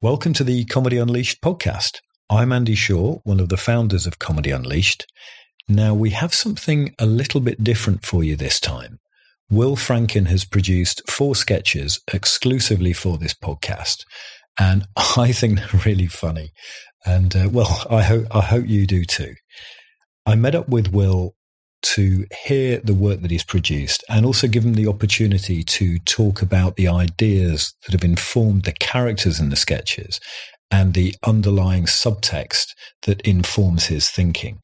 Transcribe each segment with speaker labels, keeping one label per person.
Speaker 1: Welcome to the Comedy Unleashed podcast. I'm Andy Shaw, one of the founders of Comedy Unleashed. Now, we have something a little bit different for you this time. Will Franken has produced four sketches exclusively for this podcast, and I think they're really funny. And uh, well, I hope I hope you do too. I met up with Will to hear the work that he's produced and also give him the opportunity to talk about the ideas that have informed the characters in the sketches and the underlying subtext that informs his thinking.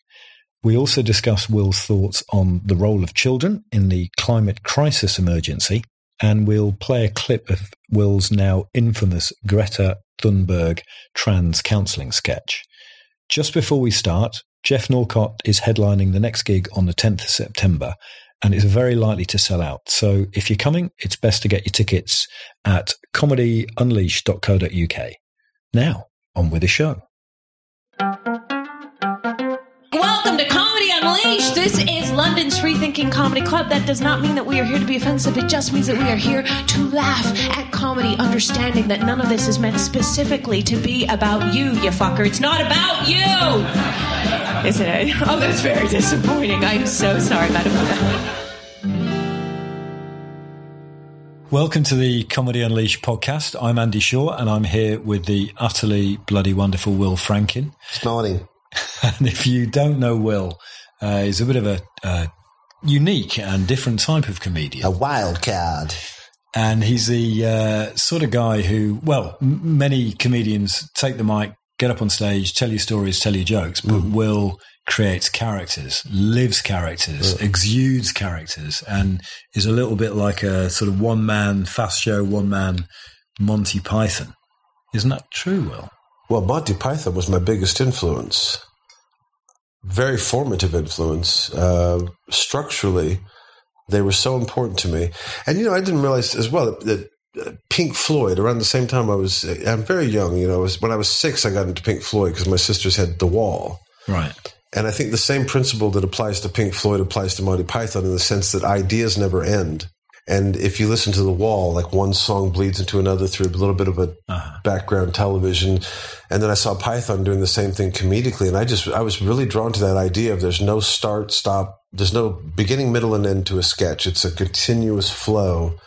Speaker 1: We also discuss Will's thoughts on the role of children in the climate crisis emergency, and we'll play a clip of Will's now infamous Greta Thunberg trans counselling sketch. Just before we start, Geoff Norcott is headlining the next gig on the 10th of September and it's very likely to sell out. So if you're coming, it's best to get your tickets at comedyunleashed.co.uk. Now, on with the show.
Speaker 2: Welcome to Unleashed. This is London's free thinking comedy club. That does not mean that we are here to be offensive. It just means that we are here to laugh at comedy, understanding that none of this is meant specifically to be about you, you fucker. It's not about you. Isn't it? Oh, that's very disappointing. I'm so sorry, Madam.
Speaker 1: Welcome to the Comedy Unleashed podcast. I'm Andy Shaw and I'm here with the utterly bloody wonderful Will Franken.
Speaker 3: Good morning.
Speaker 1: And if you don't know Will, uh, he's a bit of a uh, unique and different type of comedian.
Speaker 3: A wild card.
Speaker 1: And he's the uh, sort of guy who, well, m- many comedians take the mic, get up on stage, tell you stories, tell you jokes, but Will creates characters, lives characters, exudes characters, and is a little bit like a sort of one man fast show, one man Monty Python. Isn't that true, Will?
Speaker 3: Well, Monty Python was my biggest influence. Very formative influence. Uh, structurally, they were so important to me. And, you know, I didn't realize as well that uh, Pink Floyd, around the same time I was, I'm very young, you know, was, when I was six, I got into Pink Floyd because my sisters had The Wall.
Speaker 1: Right.
Speaker 3: And I think the same principle that applies to Pink Floyd applies to Monty Python in the sense that ideas never end. And if you listen to The Wall, like one song bleeds into another through a little bit of a uh-huh. background television. And then I saw Python doing the same thing comedically. And I just, I was really drawn to that idea of there's no start, stop, there's no beginning, middle, and end to a sketch. It's a continuous flow,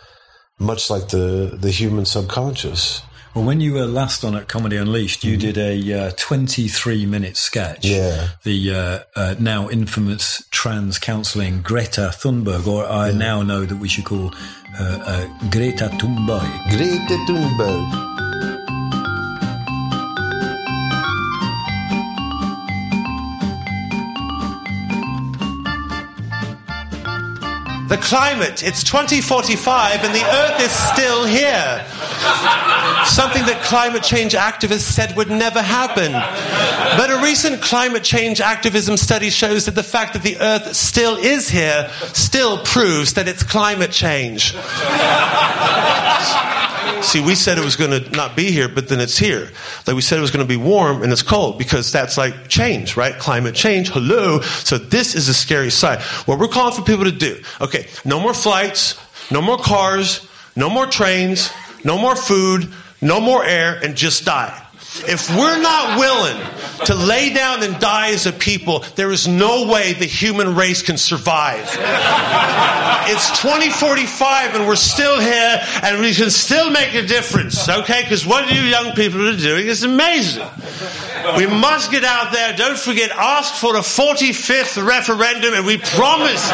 Speaker 3: much like the, the human subconscious.
Speaker 1: Well, when you were last on at Comedy Unleashed, you did a uh, 23 minute sketch.
Speaker 3: Yeah.
Speaker 1: The uh, uh, now infamous trans counselling Greta Thunberg, or I now know that we should call her uh, Greta Thunberg.
Speaker 3: Greta Thunberg.
Speaker 4: The climate, it's 2045 and the Earth is still here. Something that climate change activists said would never happen. But a recent climate change activism study shows that the fact that the Earth still is here still proves that it's climate change. See, we said it was going to not be here, but then it's here. Like we said it was going to be warm and it's cold because that's like change, right? Climate change. Hello. So this is a scary sight. What we're calling for people to do. Okay. No more flights, no more cars, no more trains, no more food, no more air, and just die. If we're not willing to lay down and die as a people, there is no way the human race can survive. It's 2045 and we're still here and we can still make a difference, okay? Because what you young people are doing is amazing. We must get out there. Don't forget, ask for a 45th referendum and we promise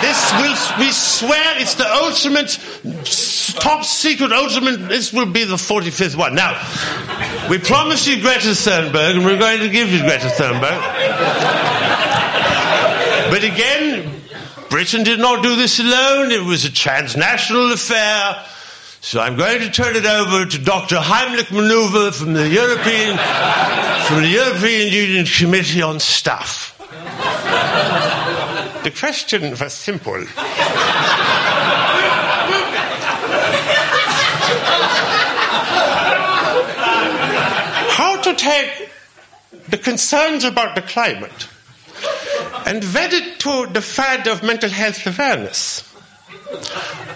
Speaker 4: this will, we swear it's the ultimate, top secret ultimate, this will be the 45th one. Now, we promise you Greta Thunberg, and we're going to give you Greta Thunberg. But again, Britain did not do this alone. It was a transnational affair. So I'm going to turn it over to Dr. Heimlich Maneuver from the European, from the European Union Committee on Staff. The question was simple. Take the concerns about the climate and wed it to the fad of mental health awareness.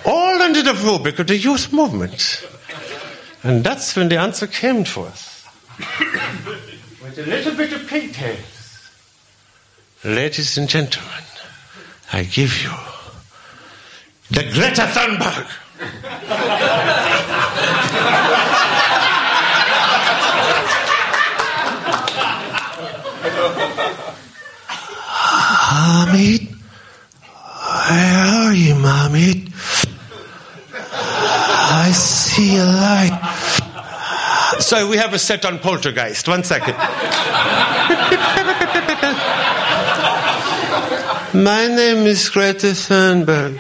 Speaker 4: All under the rubric of the youth movement. And that's when the answer came to us. With a little bit of pigtails. Ladies and gentlemen, I give you the Greta Thunberg. Mommy, where are you, Mommy? I see a light. So we have a set on Poltergeist. One second. My name is Greta Thunberg.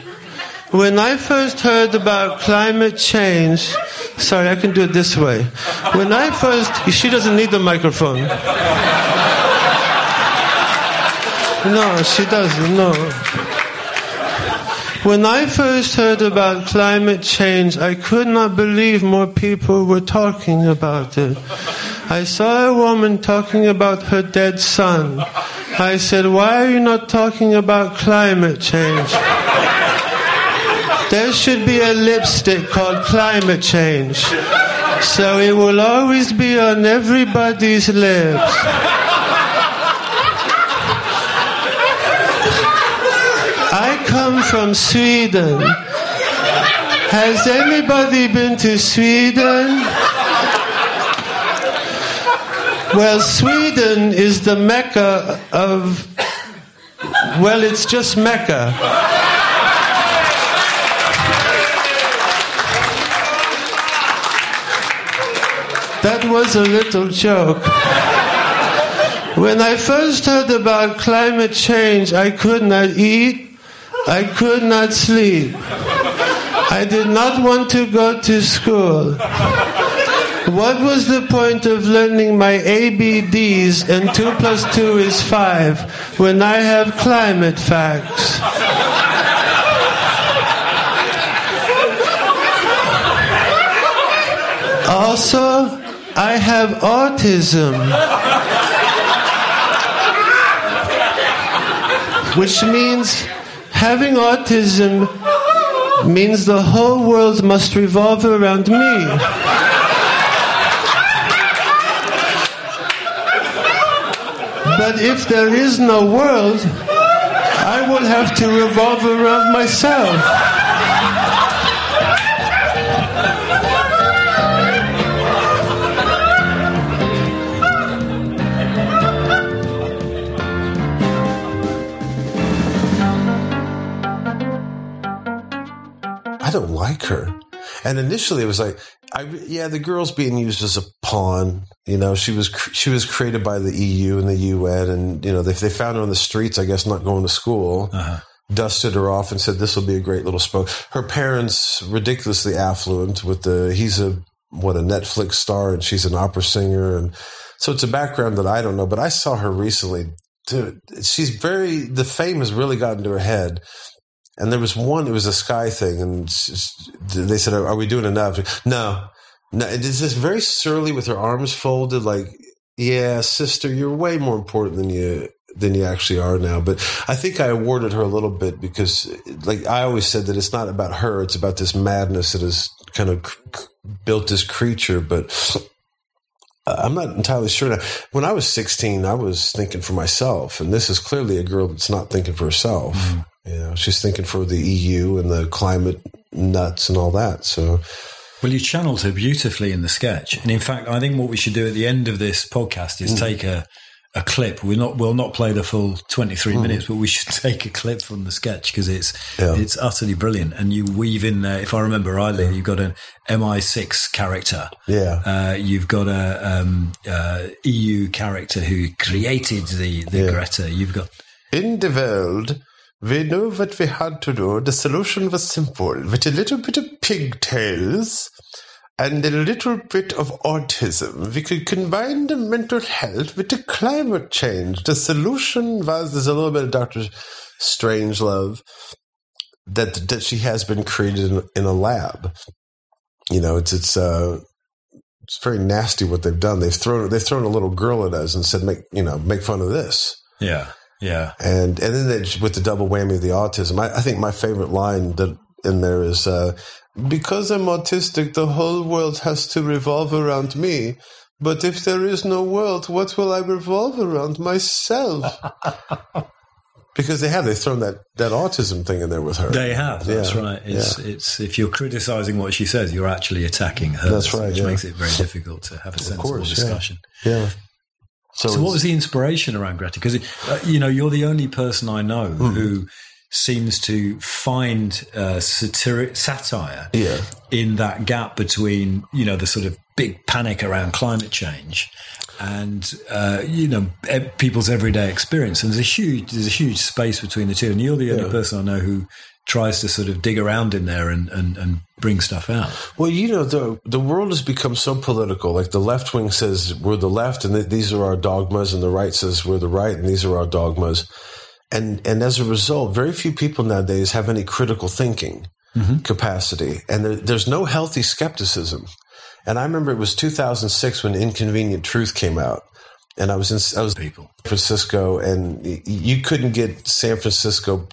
Speaker 4: When I first heard about climate change, sorry, I can do it this way. When I first, she doesn't need the microphone. No, she doesn't, no. When I first heard about climate change, I could not believe more people were talking about it. I saw a woman talking about her dead son. I said, Why are you not talking about climate change? There should be a lipstick called climate change. So it will always be on everybody's lips. From Sweden. Has anybody been to Sweden? Well, Sweden is the mecca of, well, it's just mecca. That was a little joke. When I first heard about climate change, I could not eat, I could not sleep. I did not want to go to school. What was the point of learning my ABDs and 2 plus 2 is 5 when I have climate facts? Also, I have autism. Which means having autism means the whole world must revolve around me. But if there is no world, I will have to revolve around myself.
Speaker 3: Don't like her. And initially, it was like, I yeah, the girl's being used as a pawn. You know, she was she was created by the EU and the UN, and you know they they found her on the streets. I guess not going to school. Uh-huh. Dusted her off and said this will be a great little spoke. Her parents ridiculously affluent. With the he's a what a Netflix star and she's an opera singer, and so it's a background that I don't know. But I saw her recently. Dude, she's very the fame has really gotten to her head and there was one, it was a sky thing, and they said, "Are we doing enough?" No, no. It's just very surly with her arms folded, like, "Yeah, sister, you're way more important than you than you actually are now." But I think I awarded her a little bit because, like I always said, that it's not about her; it's about this madness that has kind of built this creature. But I'm not entirely sure. Now. When I was 16, I was thinking for myself, and this is clearly a girl that's not thinking for herself. Mm-hmm. You know, she's thinking for the EU and the climate nuts and all that. So,
Speaker 1: well, you channeled her beautifully in the sketch, and in fact, I think what we should do at the end of this podcast is mm. take a a clip. We'll not we'll not play the full twenty three mm. minutes, but we should take a clip from the sketch because it's yeah. it's utterly brilliant. And you weave in there, if I remember rightly, you've got an MI six character.
Speaker 3: Yeah,
Speaker 1: uh, you've got a um, uh, EU character who created the the yeah. Greta. You've got
Speaker 3: in the world we know what we had to do. The solution was simple. With a little bit of pigtails and a little bit of autism, we could combine the mental health with the climate change. The solution was there's a little bit of Dr. Strangelove that that she has been created in, in a lab. You know, it's it's uh it's very nasty what they've done. They've thrown they've thrown a little girl at us and said make you know make fun of this.
Speaker 1: Yeah. Yeah.
Speaker 3: And and then they, with the double whammy of the autism, I, I, think my favorite line that in there is, uh, because I'm autistic, the whole world has to revolve around me. But if there is no world, what will I revolve around? Myself. because they have, they've thrown that, that autism thing in there with her.
Speaker 1: They have. That's
Speaker 3: Yeah,
Speaker 1: right. It's
Speaker 3: yeah.
Speaker 1: it's if you're criticizing what she says, you're actually attacking her.
Speaker 3: That's right,
Speaker 1: Which
Speaker 3: yeah.
Speaker 1: makes it very difficult to have a sensible
Speaker 3: course,
Speaker 1: discussion.
Speaker 3: Yeah.
Speaker 1: So,
Speaker 3: it's-
Speaker 1: what was the inspiration around Greta? Because uh, you know you're the only person I know
Speaker 3: Hmm.
Speaker 1: who seems to find uh, satiric satire
Speaker 3: Yeah.
Speaker 1: in that gap between you know the sort of big panic around climate change and uh, you know e- people's everyday experience. And there's a huge there's a huge space between the two. And you're the only person I know who tries to sort of dig around in there and, and, and bring stuff out.
Speaker 3: Well, you know, the the world has become so political. Like the left wing says we're the left, and th- these are our dogmas, and the right says we're the right, and these are our dogmas. And and as a result, very few people nowadays have any critical thinking mm-hmm. capacity, and there, there's no healthy skepticism. And I remember it was 2006 when Inconvenient Truth came out, and I was in I was
Speaker 1: People.
Speaker 3: San Francisco, and you couldn't get San Francisco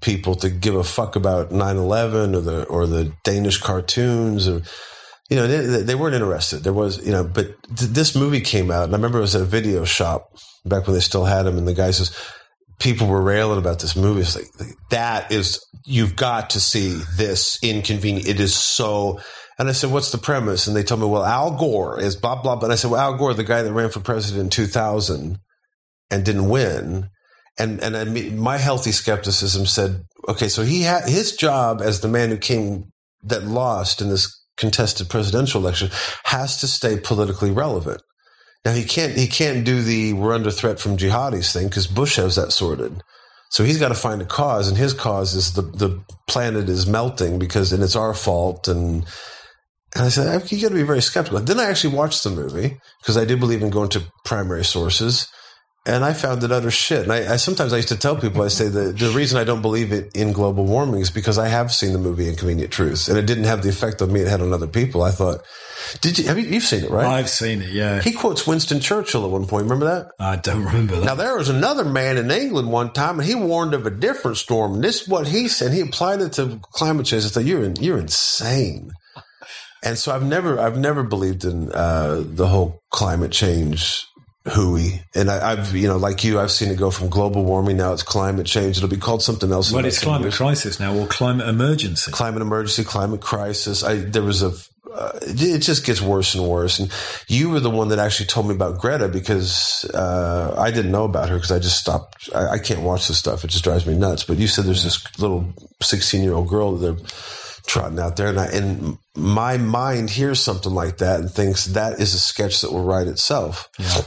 Speaker 3: people to give a fuck about 9-11 or the or the Danish cartoons or you know they, they weren't interested. There was you know, but th- this movie came out, and I remember it was at a video shop back when they still had them, and the guy says people were railing about this movie. It's like that is you've got to see this inconvenient. It is so. And I said, "What's the premise?" And they told me, "Well, Al Gore is blah blah." But I said, "Well, Al Gore, the guy that ran for president in 2000 and didn't win." And and I mean, my healthy skepticism said, "Okay, so he had his job as the man who came that lost in this contested presidential election has to stay politically relevant." Now he can't he can't do the we're under threat from jihadis thing because Bush has that sorted. So he's got to find a cause, and his cause is the the planet is melting because and it's our fault. And and I said you got to be very skeptical. Then I actually watched the movie because I do believe in going to primary sources, and I found it utter shit. And I, I sometimes I used to tell people I say that the reason I don't believe it in global warming is because I have seen the movie Inconvenient Truth, and it didn't have the effect on me it had on other people. I thought, did you have you, you've seen it right?
Speaker 1: I've seen it. Yeah,
Speaker 3: He quotes Winston Churchill at one point. Remember that?
Speaker 1: I don't remember that.
Speaker 3: Now there was another man in England one time, and he warned of a different storm. And this is what he said. He applied it to climate change. I thought you're in, you're insane. And so I've never I've never believed in uh, the whole climate change hooey. And I, I've you know like you, I've seen it go from global warming now it's climate change. It'll be called something else.
Speaker 1: well, it's climate
Speaker 3: years.
Speaker 1: crisis now or climate emergency.
Speaker 3: climate emergency, climate crisis. I there was a uh, it just gets worse and worse. And you were the one that actually told me about Greta because uh, I didn't know about her because I just stopped. I, I can't watch this stuff; it just drives me nuts. But you said there's this little 16 year old girl that they're trotting out there, and I, and my mind hears something like that and thinks that is a sketch that will write itself.
Speaker 1: Yeah.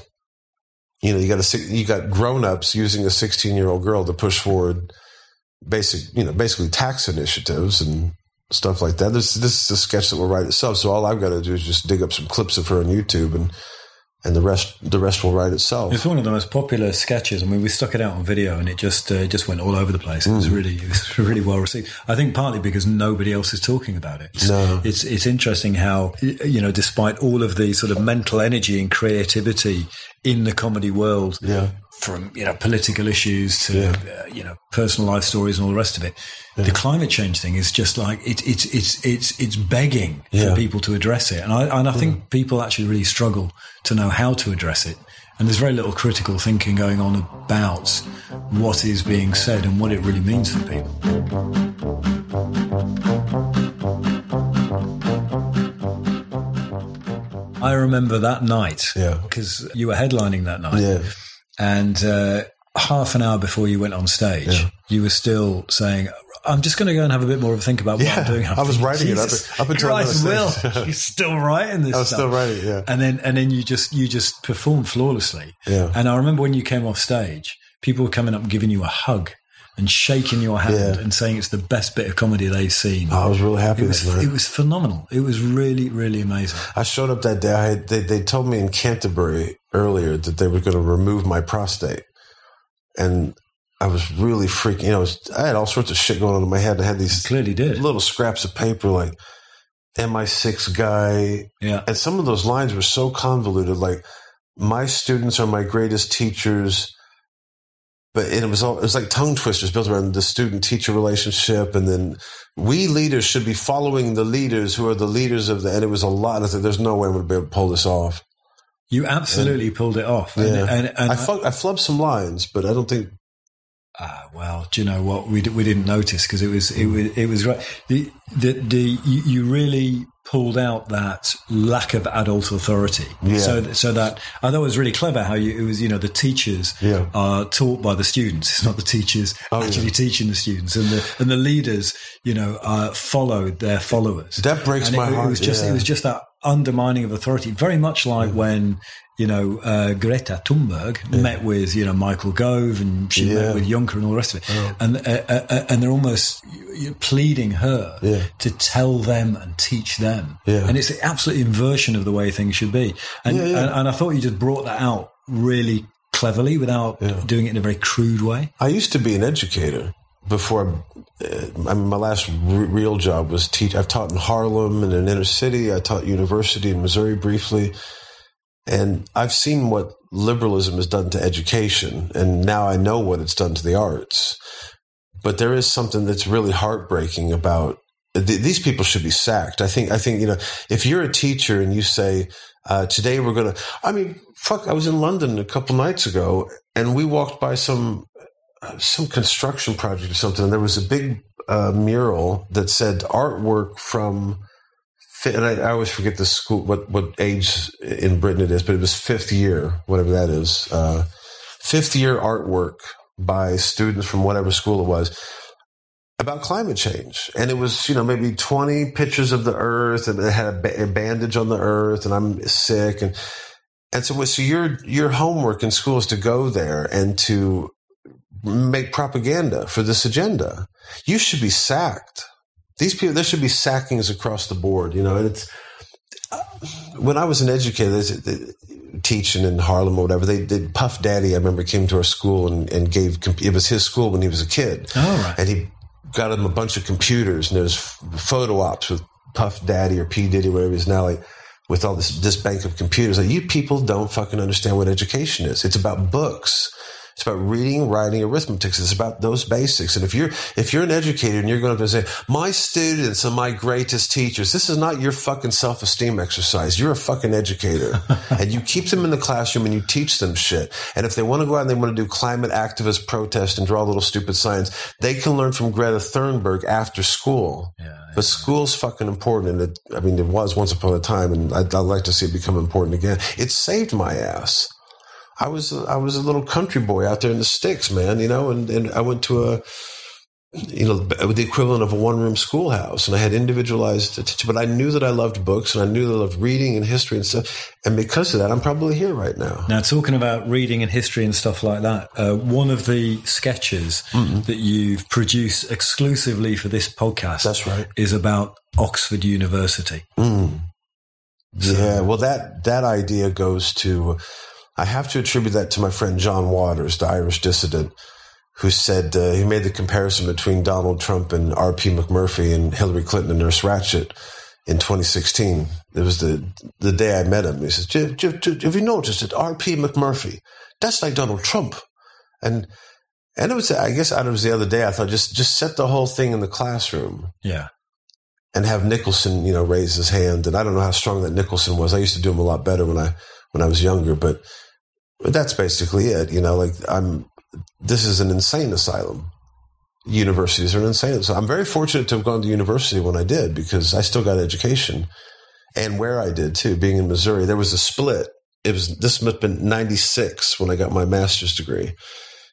Speaker 3: You know, you got a you got grown ups using a 16 year old girl to push forward basic, you know, basically tax initiatives and stuff like that. This this is a sketch that will write itself. So all I've got to do is just dig up some clips of her on YouTube, and and the rest the rest will write itself.
Speaker 1: It's one of the most popular sketches. I mean, we stuck it out on video, and it just uh, just went all over the place. It was
Speaker 3: Mm.
Speaker 1: really it was really well received. I think partly because nobody else is talking about it. It's,
Speaker 3: No.
Speaker 1: it's it's interesting how you know, despite all of the sort of mental energy and creativity in the comedy world,
Speaker 3: Yeah.
Speaker 1: from you know political issues to uh, you know personal life stories and all the rest of it. The climate change thing is just like it's it's it's it's it's begging
Speaker 3: Yeah.
Speaker 1: for people to address it, and I and I think people actually really struggle to know how to address it. And there's very little critical thinking going on about what is being said and what it really means for people. I remember that night
Speaker 3: Yeah.
Speaker 1: because you were headlining that night
Speaker 3: Yeah,
Speaker 1: and uh, half an hour before you went on stage, you were still saying, "I'm just going to go and have a bit more of a think about what
Speaker 3: Yeah,
Speaker 1: I'm doing."
Speaker 3: I was writing it up-
Speaker 1: Jesus
Speaker 3: up until I
Speaker 1: Christ,
Speaker 3: was
Speaker 1: Will, you're still writing this.
Speaker 3: I was
Speaker 1: stuff.
Speaker 3: still writing. It, yeah,
Speaker 1: and then and then you just you just perform flawlessly.
Speaker 3: Yeah.
Speaker 1: And I remember when you came off stage, people were coming up and giving you a hug and shaking your hand
Speaker 3: Yeah.
Speaker 1: and saying it's the best bit of comedy they've seen.
Speaker 3: I was really happy
Speaker 1: it was it was phenomenal. It was really really amazing.
Speaker 3: I showed up that day. I had, they they told me in Canterbury earlier that they were going to remove my prostate, and I was really freaking. You know, I, was, I had all sorts of shit going on in my head. I had these
Speaker 1: Clearly did.
Speaker 3: little scraps of paper like MI6 guy,
Speaker 1: Yeah.
Speaker 3: and some of those lines were so convoluted. Like, my students are my greatest teachers. but it was all, it was like tongue twisters built around the student teacher relationship. And then we leaders should be following the leaders who are the leaders of the, and it was a lot. I said, there's no way I'm going to be able to pull this off.
Speaker 1: You absolutely and, pulled it off. And,
Speaker 3: yeah. And, and I, I flubbed some lines, but I don't think
Speaker 1: Ah, well, do you know what we we didn't notice because it was it was it was right. The the, the you, you, really pulled out that lack of adult authority. Yeah. So so that I thought it was really clever how you it was you know the teachers yeah. are taught by the students. It's not the teachers oh, actually yeah. teaching the students, and the and the leaders you know uh, followed their followers.
Speaker 3: That breaks and my
Speaker 1: it,
Speaker 3: heart.
Speaker 1: It was just it was just that undermining of authority, very much like when you know, uh, Greta Thunberg yeah. met with, you know, Michael Gove and she yeah. met with Juncker and all the rest of it. Oh. And, uh, uh, uh and they're almost pleading her yeah. to tell them and teach them. And it's the absolute inversion of the way things should be. And, and, and, I thought you just brought that out really cleverly without doing it in a very crude way.
Speaker 3: I used to be an educator before uh, my last real job was teach. I've taught in Harlem and in inner city. I taught university in Missouri briefly. And I've seen what liberalism has done to education, and now I know what it's done to the arts. But there is something that's really heartbreaking about th- these people should be sacked. I think. I think you know, if you're a teacher and you say, uh, "Today we're going to," I mean, fuck. I was in London a couple nights ago, and we walked by some some construction project or something, and there was a big uh, mural that said artwork from and I, I, always forget the school what what age in Britain it is, but it was fifth year, whatever that is, uh, fifth year artwork by students from whatever school it was about climate change, and it was you know maybe twenty pictures of the Earth, and it had a, ba- a bandage on the Earth, and I'm sick, and and so so your your homework in school is to go there and to make propaganda for this agenda. You should be sacked these people, there should be sackings across the board. You know, and it's uh, when I was an educator, uh, teaching in Harlem or whatever, they did Puff Daddy. I remember came to our school and, and gave it was his school when he was a kid.
Speaker 1: Oh, right.
Speaker 3: And he got him a bunch of computers and there's photo ops with Puff Daddy or P Diddy, whatever he's now like with all this this bank of computers. Like you people don't fucking understand what education is. It's about books. It's about reading, writing, arithmetic. It's about those basics. And if you're if you're an educator and you're going to say, "My students are my greatest teachers," this is not your fucking self esteem exercise. You're a fucking educator, and you keep them in the classroom and you teach them shit. And if they want to go out and they want to do climate activist protest and draw little stupid signs, they can learn from Greta Thunberg after school. Yeah, but school's fucking important, and it, I mean, it was once upon a time, and I'd, I'd like to see it become important again. It saved my ass. I was I was a little country boy out there in the sticks, man. You know, and, and I went to a you know the equivalent of a one room schoolhouse, and I had individualized attention. But I knew that I loved books, and I knew that I loved reading and history and stuff. And because of that, I'm probably here right now.
Speaker 1: Now, talking about reading and history and stuff like that, uh, one of the sketches mm-hmm. that you've produced exclusively for this podcast,
Speaker 3: that's right,
Speaker 1: is about Oxford University.
Speaker 3: Mm. Yeah, well, that that idea goes to I have to attribute that to my friend John Waters, the Irish dissident, who said uh, he made the comparison between Donald Trump and R.P. McMurphy and Hillary Clinton and Nurse Ratched in 2016. It was the the day I met him. He says, "Have you noticed that R.P. McMurphy? That's like Donald Trump." And and it was, I guess, out of the other day. I thought just just set the whole thing in the classroom.
Speaker 1: Yeah.
Speaker 3: And have Nicholson, you know, raise his hand. And I don't know how strong that Nicholson was. I used to do him a lot better when I when I was younger, but that's basically it. You know, like I'm, this is an insane asylum. Universities are an insane. So I'm very fortunate to have gone to university when I did because I still got education and where I did too, being in Missouri, there was a split. It was, this must have been 96 when I got my master's degree.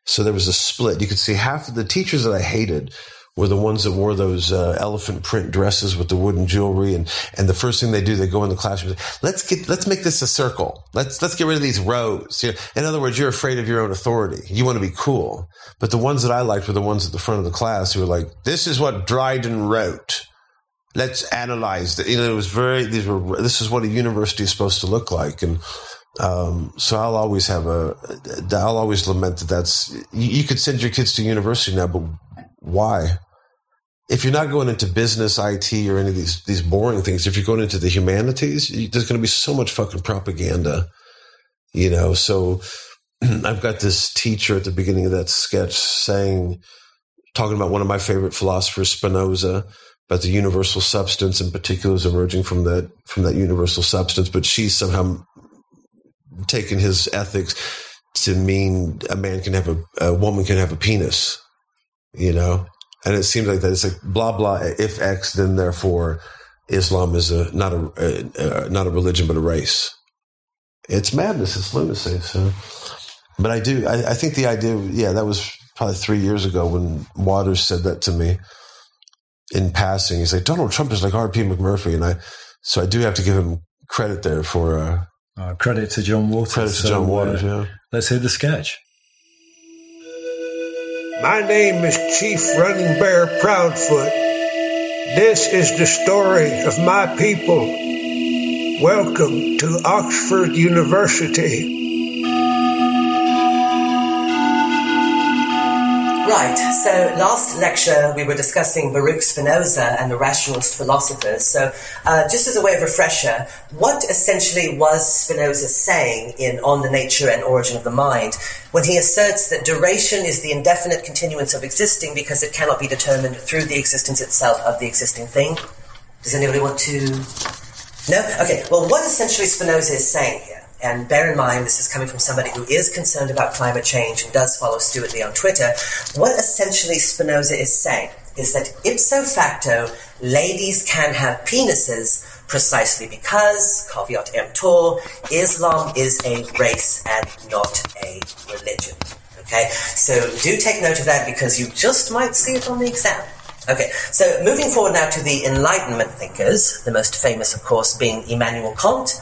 Speaker 3: So there was a split. You could see half of the teachers that I hated were the ones that wore those uh, elephant print dresses with the wooden jewelry. And and the first thing they do they go in the classroom let's get let's make this a circle. Let's let's get rid of these rows you know, in other words you're afraid of your own authority. You want to be cool. But the ones that I liked were the ones at the front of the class who were like this is what Dryden wrote. Let's analyze that you know it was very these were this is what a university is supposed to look like. And um, so I'll always have a, I'll always lament that that's, you, you could send your kids to university now, but why? If you're not going into business, IT, or any of these these boring things, if you're going into the humanities, there's going to be so much fucking propaganda, you know. So
Speaker 5: I've got this teacher at the beginning of that sketch saying, talking about one of my favorite philosophers, Spinoza, about the universal substance and particulars emerging from that from that universal substance, but she's somehow taken his ethics to mean a man can have a, a woman can have a penis, you know? And it seems like that it's like blah, blah, if X, then therefore Islam is a, not a, a, a not a religion, but a race. It's madness. It's lunacy. So, but I do, I, I think the idea, yeah, that was probably three years ago when Waters said that to me in passing. He's like, Donald Trump is like R.P. McMurphy. And I, so I do have to give him credit there for, uh,
Speaker 1: uh, credit to John Waters.
Speaker 5: Credit to John Waters, uh, yeah.
Speaker 1: Let's hear the sketch.
Speaker 6: My name is Chief Running Bear Proudfoot. This is the story of my people. Welcome to Oxford University.
Speaker 7: Right, so last lecture we were discussing Baruch Spinoza and the rationalist philosophers. So, uh, just as a way of refresher, what essentially was Spinoza saying in On the Nature and Origin of the Mind when he asserts that duration is the indefinite continuance of existing because it cannot be determined through the existence itself of the existing thing? Does anybody want to? No? Okay, well, what essentially Spinoza is saying and bear in mind this is coming from somebody who is concerned about climate change and does follow Stewart Lee on Twitter, what essentially Spinoza is saying is that ipso facto, ladies can have penises precisely because, caveat emptor, Islam is a race and not a religion. Okay, so do take note of that because you just might see it on the exam. Okay, so moving forward now to the Enlightenment thinkers, the most famous, of course, being Immanuel Kant,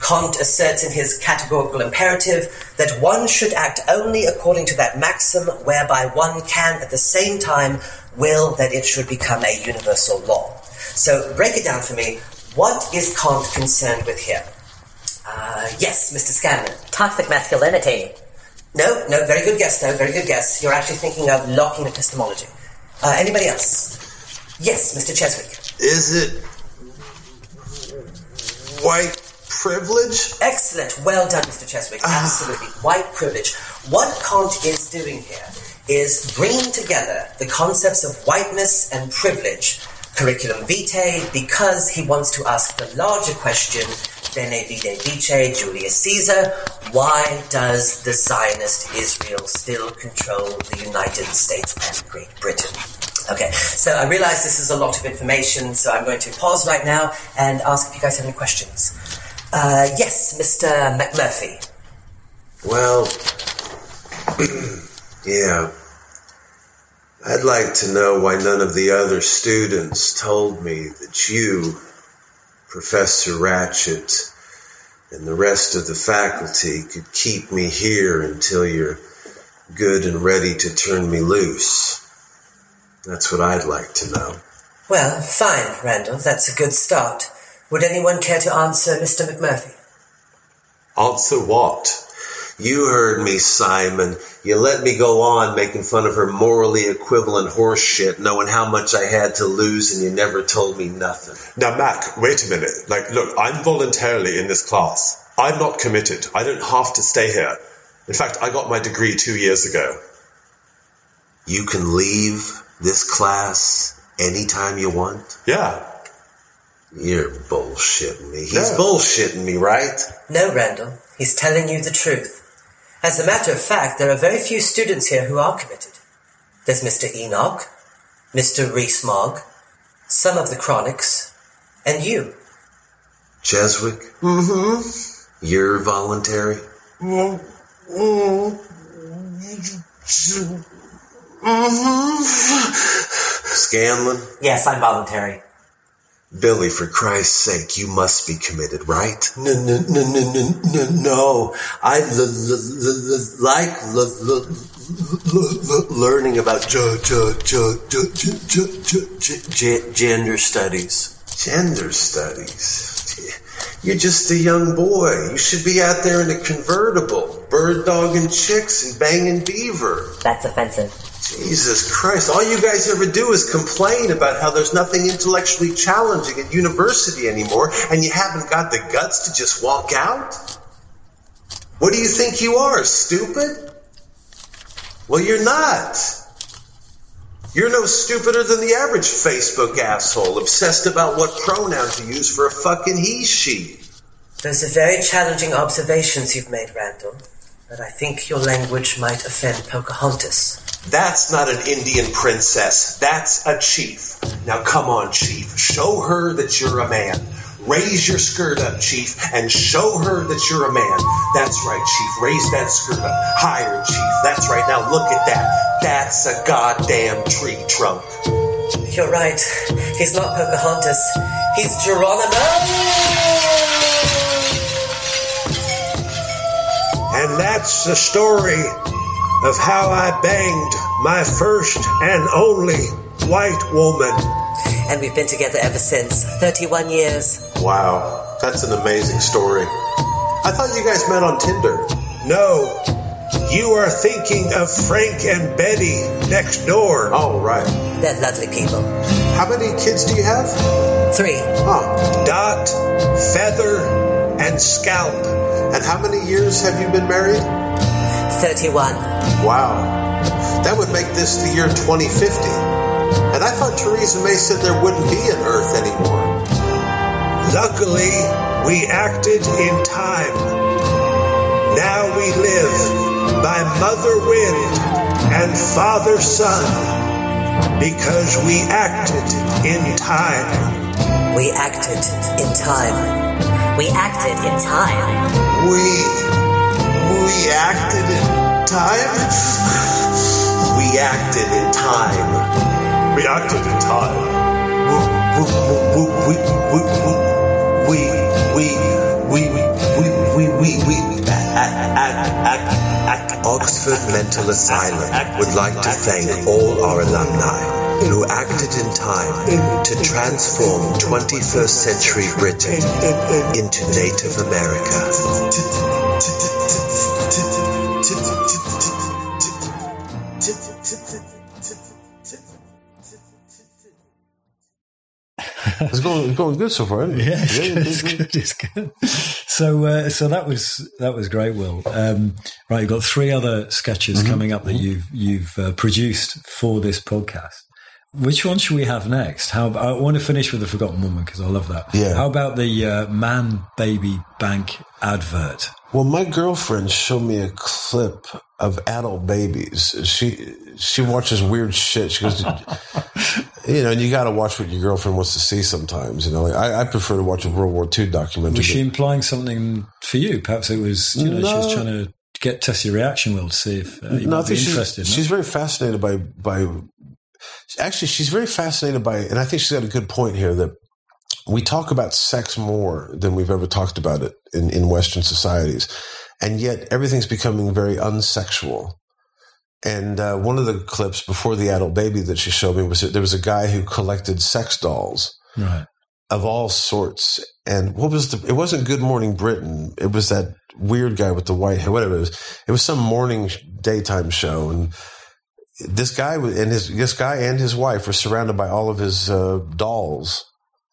Speaker 7: Kant asserts in his categorical imperative that one should act only according to that maxim whereby one can at the same time will that it should become a universal law. So break it down for me. What is Kant concerned with here? Uh, yes, Mr. Scanlon.
Speaker 8: Toxic masculinity.
Speaker 7: No, no, very good guess though, very good guess. You're actually thinking of Lockean epistemology. Uh, anybody else? Yes, Mr. Cheswick.
Speaker 3: Is it white privilege?
Speaker 7: Excellent. Well done, Mr. Cheswick. Ah. Absolutely. White privilege. What Kant is doing here is bringing together the concepts of whiteness and privilege, curriculum vitae, because he wants to ask the larger question, bene vide vice, Julius Caesar, why does the Zionist Israel still control the United States and Great Britain? Okay, so I realize this is a lot of information, so I'm going to pause right now and ask if you guys have any questions. Uh, yes, Mr. McMurphy.
Speaker 3: Well, yeah. I'd like to know why none of the other students told me that you, Professor Ratched, and the rest of the faculty could keep me here until you're good and ready to turn me loose. That's what I'd like to know.
Speaker 7: Well, fine, Randall. That's a good start. Would anyone care to answer Mr. McMurphy?
Speaker 3: Answer what? You heard me, Simon. You let me go on making fun of her morally equivalent horseshit, knowing how much I had to lose, and you never told me nothing.
Speaker 9: Now, Mac, wait a minute. Like, look, I'm voluntarily in this class. I'm not committed. I don't have to stay here. In fact, I got my degree two years ago.
Speaker 3: You can leave this class anytime you want?
Speaker 9: Yeah.
Speaker 3: You're bullshitting me. He's yeah. bullshitting me, right?
Speaker 7: No, Randall. He's telling you the truth. As a matter of fact, there are very few students here who are committed. There's Mr. Enoch, Mr. Rees-Mogg, some of the Chronics, and you.
Speaker 3: Cheswick?
Speaker 7: Mm-hmm.
Speaker 3: You're voluntary?
Speaker 7: Mm-hmm.
Speaker 3: Scanlon?
Speaker 8: Yes, I'm voluntary.
Speaker 3: Billy, for Christ's sake, you must be committed, right?
Speaker 6: No, no, no, no, no, no, no. I l- l- l- like learning about gender studies.
Speaker 3: Gender studies? You're just a young boy. You should be out there in a convertible, bird dogging chicks and banging beaver.
Speaker 8: That's offensive.
Speaker 3: Jesus Christ, all you guys ever do is complain about how there's nothing intellectually challenging at university anymore, and you haven't got the guts to just walk out?
Speaker 10: What do you think you are, stupid? Well, you're not. You're no stupider than the average Facebook asshole, obsessed about what pronoun to use for a fucking he, she.
Speaker 7: Those are very challenging observations you've made, Randall. But I think your language might offend Pocahontas.
Speaker 10: That's not an Indian princess. That's a chief. Now come on, chief. Show her that you're a man. Raise your skirt up, Chief, and show her that you're a man. That's right, Chief. Raise that skirt up. Higher, Chief. That's right. Now look at that. That's a goddamn tree trunk.
Speaker 7: You're right. He's not Pocahontas. He's Geronimo!
Speaker 6: And that's the story of how I banged my first and only white woman.
Speaker 7: And we've been together ever since. 31 years.
Speaker 10: Wow, that's an amazing story. I thought you guys met on Tinder.
Speaker 6: No, you are thinking of Frank and Betty next door.
Speaker 10: Oh, right.
Speaker 7: They're lovely people.
Speaker 10: How many kids do you have?
Speaker 7: Three.
Speaker 10: Huh.
Speaker 6: Dot, Feather, and Scalp.
Speaker 10: And how many years have you been married?
Speaker 7: 31.
Speaker 10: Wow. That would make this the year 2050. And I thought Theresa May said there wouldn't be an Earth anymore.
Speaker 6: Luckily, we acted in time. Now we live by Mother Wind and Father Sun because we acted in time.
Speaker 7: We acted in time. We acted in time.
Speaker 10: We. We time. We acted in time.
Speaker 11: We.
Speaker 10: We. We. We. We. We. We. We. We. Oxford Mental Asylum would like to thank all our alumni who acted in time to transform 21st century Britain into Native America.
Speaker 3: Going, good so far. Isn't it?
Speaker 1: Yeah, it's, good, it's good. It's good. So, uh, so that was that was great, Will. Um, right, you've got three other sketches
Speaker 3: Mm-hmm.
Speaker 1: coming up that you've you've uh, produced for this podcast. Which one should we have next? How I want to finish with the Forgotten Woman because I love that.
Speaker 3: Yeah.
Speaker 1: How about the uh, Man Baby Bank advert?
Speaker 3: Well, my girlfriend showed me a clip of adult babies. She she watches weird shit. She goes, you know, and you got to watch what your girlfriend wants to see sometimes. You know, like, I, I prefer to watch a World War II documentary.
Speaker 1: Was she implying something for you? Perhaps it was you know she was trying to get test your reaction, Will, to see if uh, you
Speaker 3: no,
Speaker 1: might be
Speaker 3: she's,
Speaker 1: interested. no?
Speaker 3: she's very fascinated by by. Actually, she's very fascinated by, and I think she's got a good point here that we talk about sex more than we've ever talked about it in, in Western societies, and yet everything's becoming very unsexual. And uh, one of the clips before the adult baby that she showed me was that there was a guy who collected sex dolls
Speaker 1: right.
Speaker 3: of all sorts. And what was the? It wasn't Good Morning Britain. It was that weird guy with the white hair. Whatever it was. It was some morning daytime show, and this guy and his this guy and his wife were surrounded by all of his uh, dolls.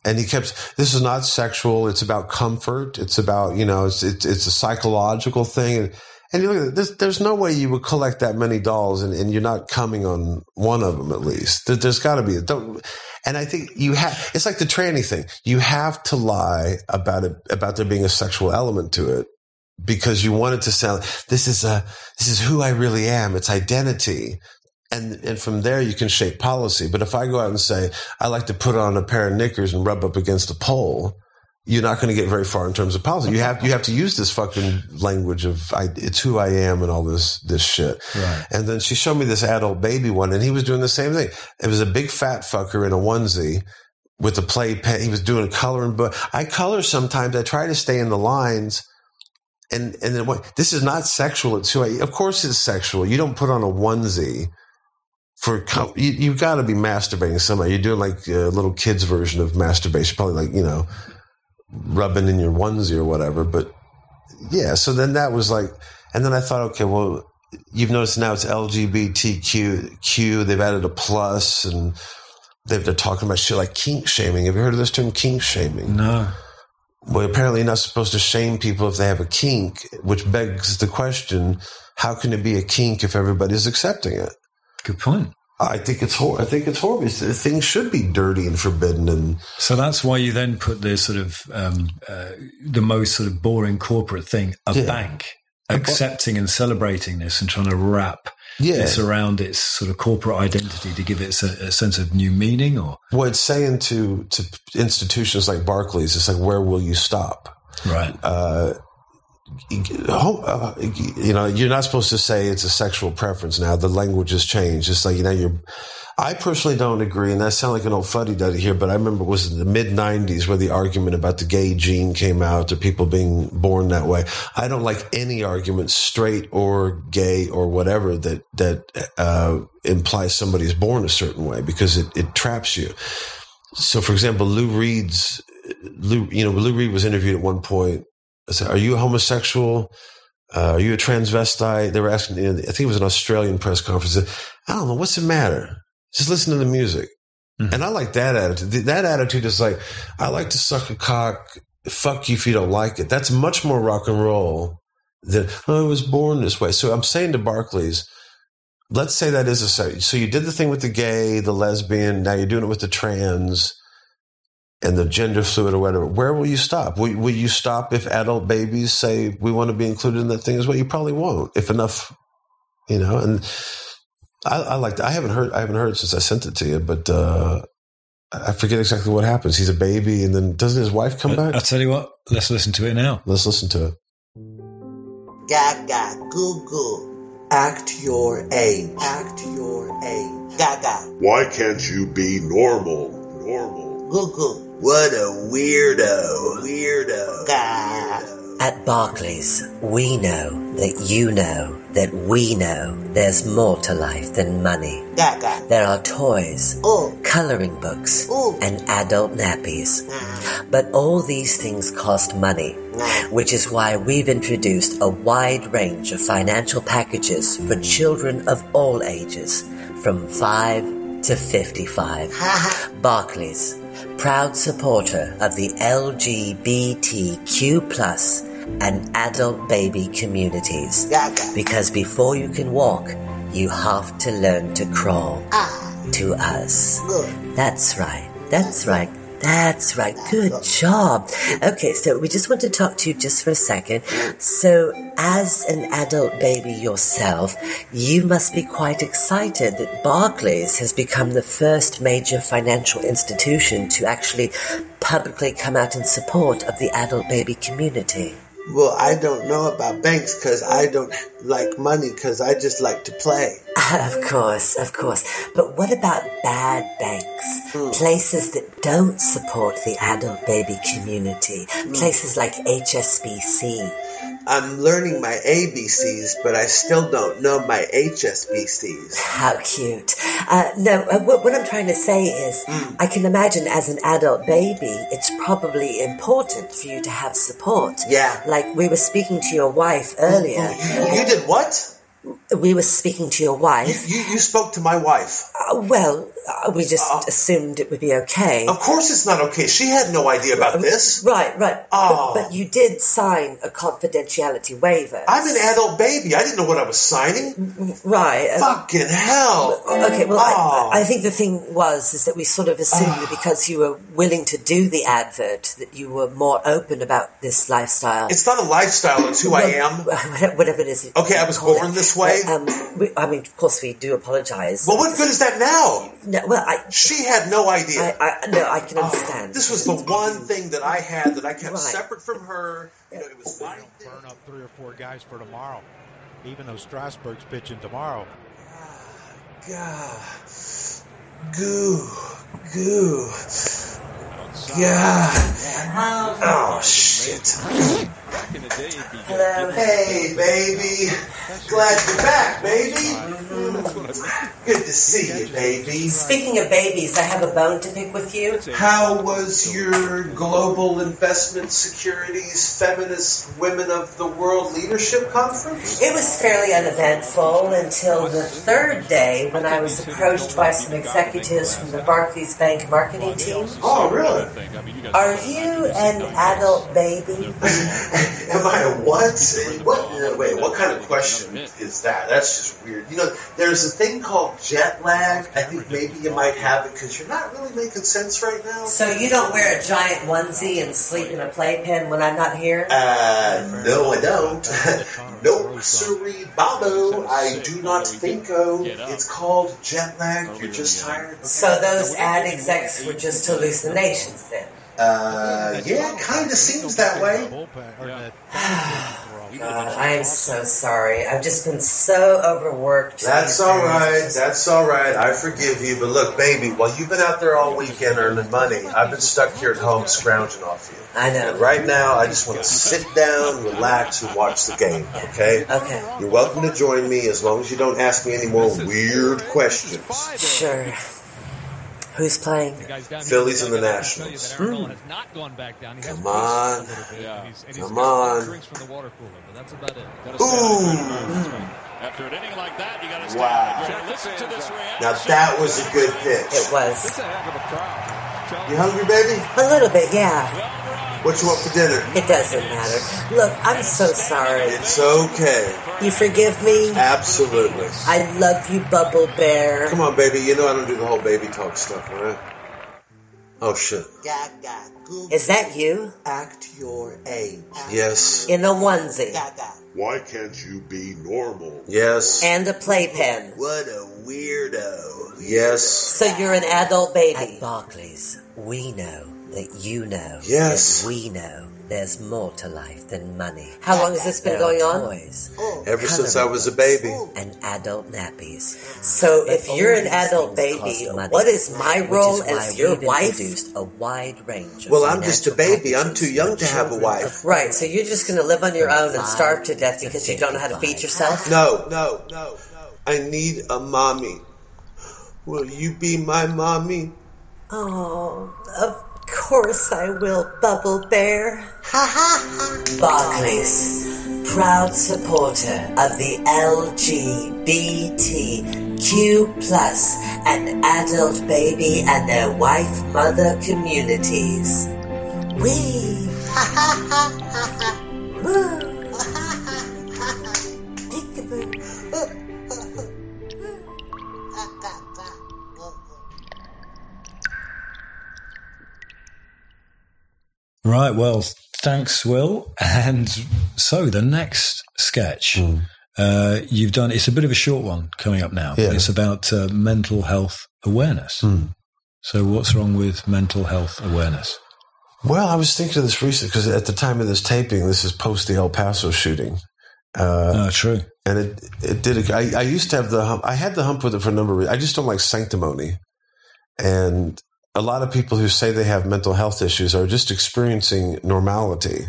Speaker 3: And he kept. This is not sexual. It's about comfort. It's about you know. It's it's, it's a psychological thing. And, and you look at it, there's, no way you would collect that many dolls and, and you're not coming on one of them at least. There, there's got to be. Don't, and I think you have. It's like the tranny thing. You have to lie about it about there being a sexual element to it because you want it to sound. This is a. This is who I really am. It's identity. And and from there you can shape policy. But if I go out and say I like to put on a pair of knickers and rub up against a pole, you're not going to get very far in terms of policy. You have you have to use this fucking language of I, it's who I am and all this this shit.
Speaker 1: Right.
Speaker 3: And then she showed me this adult baby one, and he was doing the same thing. It was a big fat fucker in a onesie with a play pen. He was doing a coloring book. I color sometimes. I try to stay in the lines. And and then what? This is not sexual. It's who I. Of course, it's sexual. You don't put on a onesie for you. You got to be masturbating somebody. You're doing like a little kids version of masturbation, probably like you know rubbing in your onesie or whatever. But yeah, so then that was like, and then I thought, okay, well, you've noticed now it's LGBTQ. Q. They've added a plus, and they've, they're talking about shit like kink shaming. Have you heard of this term, kink shaming?
Speaker 1: No.
Speaker 3: well, apparently you're not supposed to shame people if they have a kink, which begs the question: How can it be a kink if everybody's accepting it?
Speaker 1: Good point.
Speaker 3: I think it's hor- I think it's horrible. Things should be dirty and forbidden, and
Speaker 1: so that's why you then put the sort of um, uh, the most sort of boring corporate thing, a
Speaker 3: Yeah.
Speaker 1: bank, accepting and celebrating this and trying to wrap
Speaker 3: Yeah.
Speaker 1: this around its sort of corporate identity to give it a, a sense of new meaning. Or
Speaker 3: what it's saying to to institutions like Barclays, it's like, where will you stop?
Speaker 1: right,
Speaker 3: uh, uh, you know, you're not supposed to say it's a sexual preference now. The language has changed. It's like, you know, you're, I personally don't agree, and I sound like an old fuddy duddy here, but I remember it was in the mid 90s where the argument about the gay gene came out or people being born that way. I don't like any argument, straight or gay or whatever, that, that, uh, implies somebody's born a certain way because it, it traps you. So, for example, Lou Reed's, Lou, you know, Lou Reed was interviewed at one point I said, "Are you a homosexual? Uh, are you a transvestite?" They were asking. I think it was an Australian press conference. I don't know what's the matter. Just listen to the music. And I like that attitude. That attitude is like, I like to suck a cock. Fuck you if you don't like it. That's much more rock and roll than oh, I was born this way. So I'm saying to Barclays, let's say that is a so you did the thing with the gay, the lesbian. Now you're doing it with the trans and the gender fluid or whatever, where will you stop? Will, will you stop if adult babies say we want to be included in that thing as well? You probably won't if enough, you know. And I, I like. I haven't heard. I haven't heard since I sent it to you, but uh, I forget exactly what happens. He's a baby, and then doesn't his wife come back?
Speaker 1: I'll tell you what. Let's listen to it now.
Speaker 3: Let's listen to it.
Speaker 10: Gaga, goo goo. Act your age. Act your age. Gaga,
Speaker 12: Why can't you be normal? Normal.
Speaker 10: goo goo.
Speaker 13: What a weirdo. Weirdo.
Speaker 10: Ga.
Speaker 7: At Barclays, we know that you know that we know there's more to life than money.
Speaker 10: Gaga.
Speaker 7: There are toys,
Speaker 10: Oh.
Speaker 7: coloring books,
Speaker 10: Ooh.
Speaker 7: and adult nappies. But all these things cost money, which is why we've introduced a wide range of financial packages for children of all ages, from 5 to 55. Barclays, proud supporter of the LGBTQ plus and adult baby communities. Because before you can walk, you have to learn to crawl. Ah. To us. That's right. That's right. That's right. Good job. Okay, so we just want to talk to you just for a second. So, as an adult baby yourself, you must be quite excited that Barclays has become the first major financial institution to actually publicly come out in support of the adult baby community.
Speaker 10: Well, I don't know about banks because I don't like money because I just like to play.
Speaker 7: Of course, of course. But what about bad banks? Hmm. Places that don't support the adult baby community. Hmm. Places like HSBC.
Speaker 10: I'm learning my ABCs, but I still don't know my HSBCs.
Speaker 7: How cute. Uh, no, uh, what, what I'm trying to say is, I can imagine as an adult baby, it's probably important for you to have support.
Speaker 10: Yeah.
Speaker 7: Like we were speaking to your wife earlier.
Speaker 10: You, you did what?
Speaker 7: We were speaking to your wife.
Speaker 10: You, you spoke to my wife.
Speaker 7: Uh, well, Uh, we just uh, assumed it would be okay.
Speaker 10: Of course it's not okay. She had no idea about um, this.
Speaker 7: Right, right.
Speaker 10: Oh.
Speaker 7: But, ah. but you did sign a confidentiality waiver.
Speaker 10: I'm an adult baby. I didn't know what I was signing.
Speaker 7: Right. uh,
Speaker 10: Fucking hell.
Speaker 7: Okay, well,
Speaker 10: Oh.
Speaker 7: I, ah. I think the thing was is that we sort of assumed ah. that because you were willing to do the advert, that you were more open about this lifestyle.
Speaker 10: It's not a lifestyle, it's who I am.
Speaker 7: Whatever it is.
Speaker 10: Okay, I was born this way.
Speaker 7: Um, we, I mean, of course, we do apologise.
Speaker 10: Well, what good is that now?
Speaker 7: No, well, I,
Speaker 10: She had no idea.
Speaker 7: I, I, no, I can oh, understand.
Speaker 10: This was the one thing that I had that I kept
Speaker 7: Right.
Speaker 10: separate from her. You know, it was my thing.
Speaker 14: burn up three or four guys for tomorrow. Even though Strasburg's pitching tomorrow.
Speaker 10: Ah, God. Goo. Goo. God. Um, oh, shit.
Speaker 7: Hello.
Speaker 10: Hey, baby. Glad you're back, baby. Good to see you, baby.
Speaker 7: Speaking of babies, I have a bone to pick with you.
Speaker 10: How was your global investment securities feminist women of the world leadership conference?
Speaker 7: It was fairly uneventful until the third day when I was approached by some executives from the Barclays Bank marketing team.
Speaker 10: Oh, really?
Speaker 7: Are you an adult baby?
Speaker 10: Am I a what? What? no, Wait, what kind of question is that? That's just weird. You know, there's a thing called jet lag. I think maybe you might have it because you're not really making sense right now.
Speaker 7: So you don't wear a giant onesie and sleep in a playpen when I'm not here?
Speaker 10: Uh, no, I don't. No, sorry, Bobo. I do not think so. It's called jet lag. You're just tired.
Speaker 7: So those ad execs were just hallucinations then?
Speaker 10: Uh, yeah, kind of seems that way.
Speaker 7: God, I am so sorry. I've just been so overworked.
Speaker 10: That's
Speaker 7: all right.
Speaker 10: all
Speaker 7: days.
Speaker 10: right. That's all right. I forgive you. But look, baby, while you've been out there all weekend earning money, I've been stuck here at home scrounging off you.
Speaker 7: I know.
Speaker 10: And right now, I just want to sit down, relax, and watch the game. Okay?
Speaker 7: Okay.
Speaker 10: You're welcome to join me as long as you don't ask me any more weird questions.
Speaker 7: Sure. Who's playing?
Speaker 10: Phillies and the Nationals.
Speaker 7: Hmm.
Speaker 10: Come on. Come on. Ooh. Wow. Now that was a good pitch.
Speaker 7: It was.
Speaker 10: You hungry, baby?
Speaker 7: A little bit, yeah.
Speaker 10: What you want for dinner?
Speaker 7: It doesn't matter. Look, I'm so sorry.
Speaker 10: It's okay.
Speaker 7: You forgive me?
Speaker 10: Absolutely.
Speaker 7: I love you, Bubble Bear.
Speaker 10: Come on, baby. You know I don't do the whole baby talk stuff, right? Oh, shit.
Speaker 7: Is that you?
Speaker 10: Act your age. Yes.
Speaker 7: In a onesie.
Speaker 12: Why can't you be normal?
Speaker 10: Yes.
Speaker 7: And a playpen.
Speaker 10: What a weirdo. Yes.
Speaker 7: So you're an adult baby. At Barclays, we know that you know
Speaker 10: Yes.
Speaker 7: that we know there's more to life than money. How long has this been going on? Toys,
Speaker 10: Ever since I was a baby.
Speaker 7: and adult nappies. So if you're an adult baby, what is my role as your wife? A wide range.
Speaker 10: Well, I'm just a baby. I'm too young to have a wife.
Speaker 7: Right, so you're just going to live on your own and starve to death because you don't know how to feed yourself?
Speaker 10: No, no, no, no. I need a mommy. Will you be my mommy?
Speaker 7: Oh, of course I will, Bubble Bear. Ha ha ha. Barclays, proud supporter of the LGBTQ plus and adult baby and their wife mother communities. We. Ha ha ha ha ha.
Speaker 1: Right. Well, thanks, Will. And so the next sketch uh, you've done, it's a bit of a short one coming up now.
Speaker 3: Yeah.
Speaker 1: It's about uh, mental health awareness. So, what's wrong with mental health awareness?
Speaker 3: Well, I was thinking of this recently because at the time of this taping, this is post the El Paso shooting. Uh,
Speaker 1: Oh, true.
Speaker 3: and it it did. I, I used to have the hump. I had the hump with it for a number of reasons. I just don't like sanctimony, and a lot of people who say they have mental health issues are just experiencing normality.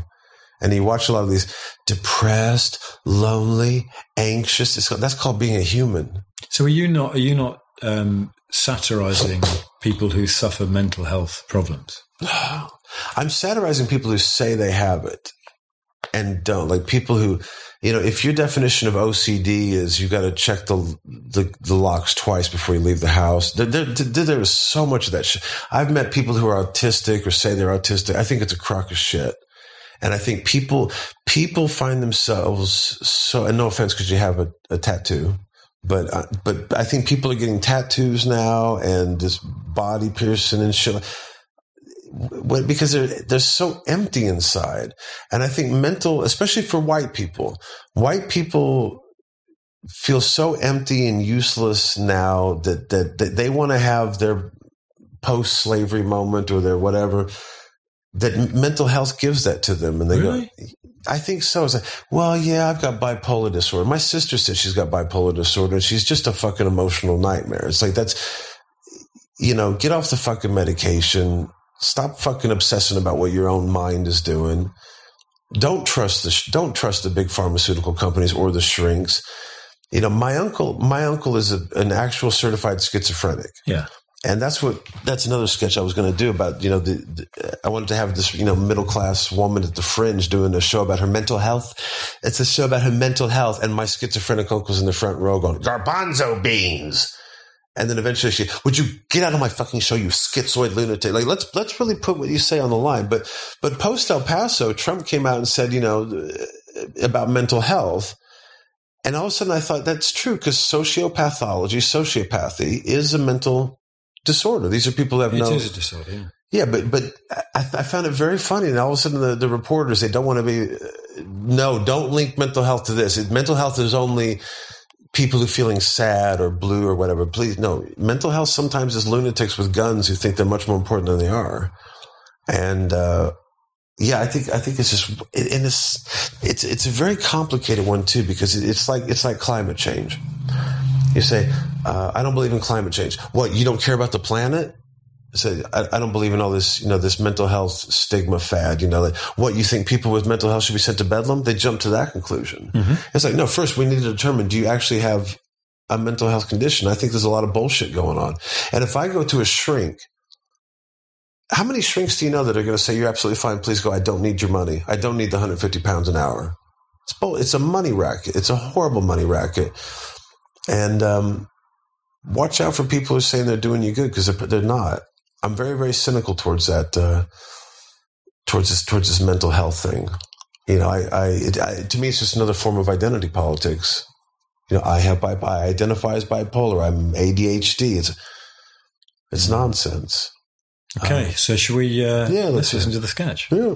Speaker 3: And you watch a lot of these depressed, lonely, anxious. It's, that's called being a human.
Speaker 1: So, are you not? Are you not um, satirizing people who suffer mental health problems?
Speaker 3: I'm satirizing people who say they have it and don't. Like people who, you know, if your definition of OCD is you got to check the, the the locks twice before you leave the house, there, there, there, is so much of that shit. I've met people who are autistic or say they're autistic. I think it's a crock of shit. And I think people people find themselves so. And no offense, because you have a, a tattoo, but uh, but I think people are getting tattoos now and this body piercing and shit because they're they're so empty inside. And I think mental, especially for white people, white people feel so empty and useless now that that, that they want to have their post slavery moment or their whatever. That mental health gives that to them, and they
Speaker 1: Really?
Speaker 3: go. I think so. It's like, well, yeah, I've got bipolar disorder. My sister says she's got bipolar disorder, and she's just a fucking emotional nightmare. It's like that's, you know, get off the fucking medication. Stop fucking obsessing about what your own mind is doing. Don't trust the don't trust the big pharmaceutical companies or the shrinks. you know, my uncle, my uncle is a, an actual certified schizophrenic.
Speaker 1: Yeah.
Speaker 3: And that's what, that's another sketch I was going to do about, you know, the, the, I wanted to have this, you know, middle class woman at the fringe doing a show about her mental health. It's a show about her mental health. And my schizophrenic uncle's in the front row going, garbanzo beans. And then eventually she, would you get out of my fucking show, you schizoid lunatic? Like, let's, let's really put what you say on the line. But, but post El Paso, Trump came out and said, you know, about mental health. And all of a sudden I thought that's true because sociopathology, sociopathy is a mental disorder. These are people that have
Speaker 1: It
Speaker 3: no.
Speaker 1: is a disorder. Yeah.
Speaker 3: Yeah, but but I, I found it very funny, and all of a sudden the, the reporters they don't want to be. uh, No, don't link mental health to this. It, mental health is only people who feeling sad or blue or whatever. Please, no. Mental health sometimes is lunatics with guns who think they're much more important than they are, and uh, yeah, I think I think it's just and it's it's it's a very complicated one too because it's like it's like climate change. You say, uh, I don't believe in climate change. What you don't care about the planet? I, I don't believe in all this, you know, this mental health stigma fad. You know, like what you think people with mental health should be sent to bedlam? They jump to that conclusion. It's like, no, first we need to determine: do you actually have a mental health condition? I think there's a lot of bullshit going on. And if I go to a shrink, how many shrinks do you know that are going to say you're absolutely fine? Please go. I don't need your money. I don't need the 150 pounds an hour. It's bull. It's a money racket. It's a horrible money racket. And um, watch out for people who are saying they're doing you good because they're, they're not. I'm very, very cynical towards that, uh, towards this, towards this mental health thing. You know, I, I, it, I, to me, it's just another form of identity politics. You know, I have, bi- I identify as bipolar. I'm ADHD. It's, it's nonsense.
Speaker 1: Okay, so should we? Uh,
Speaker 3: Yeah,
Speaker 1: let's
Speaker 3: let's
Speaker 1: listen to the sketch.
Speaker 3: Yeah.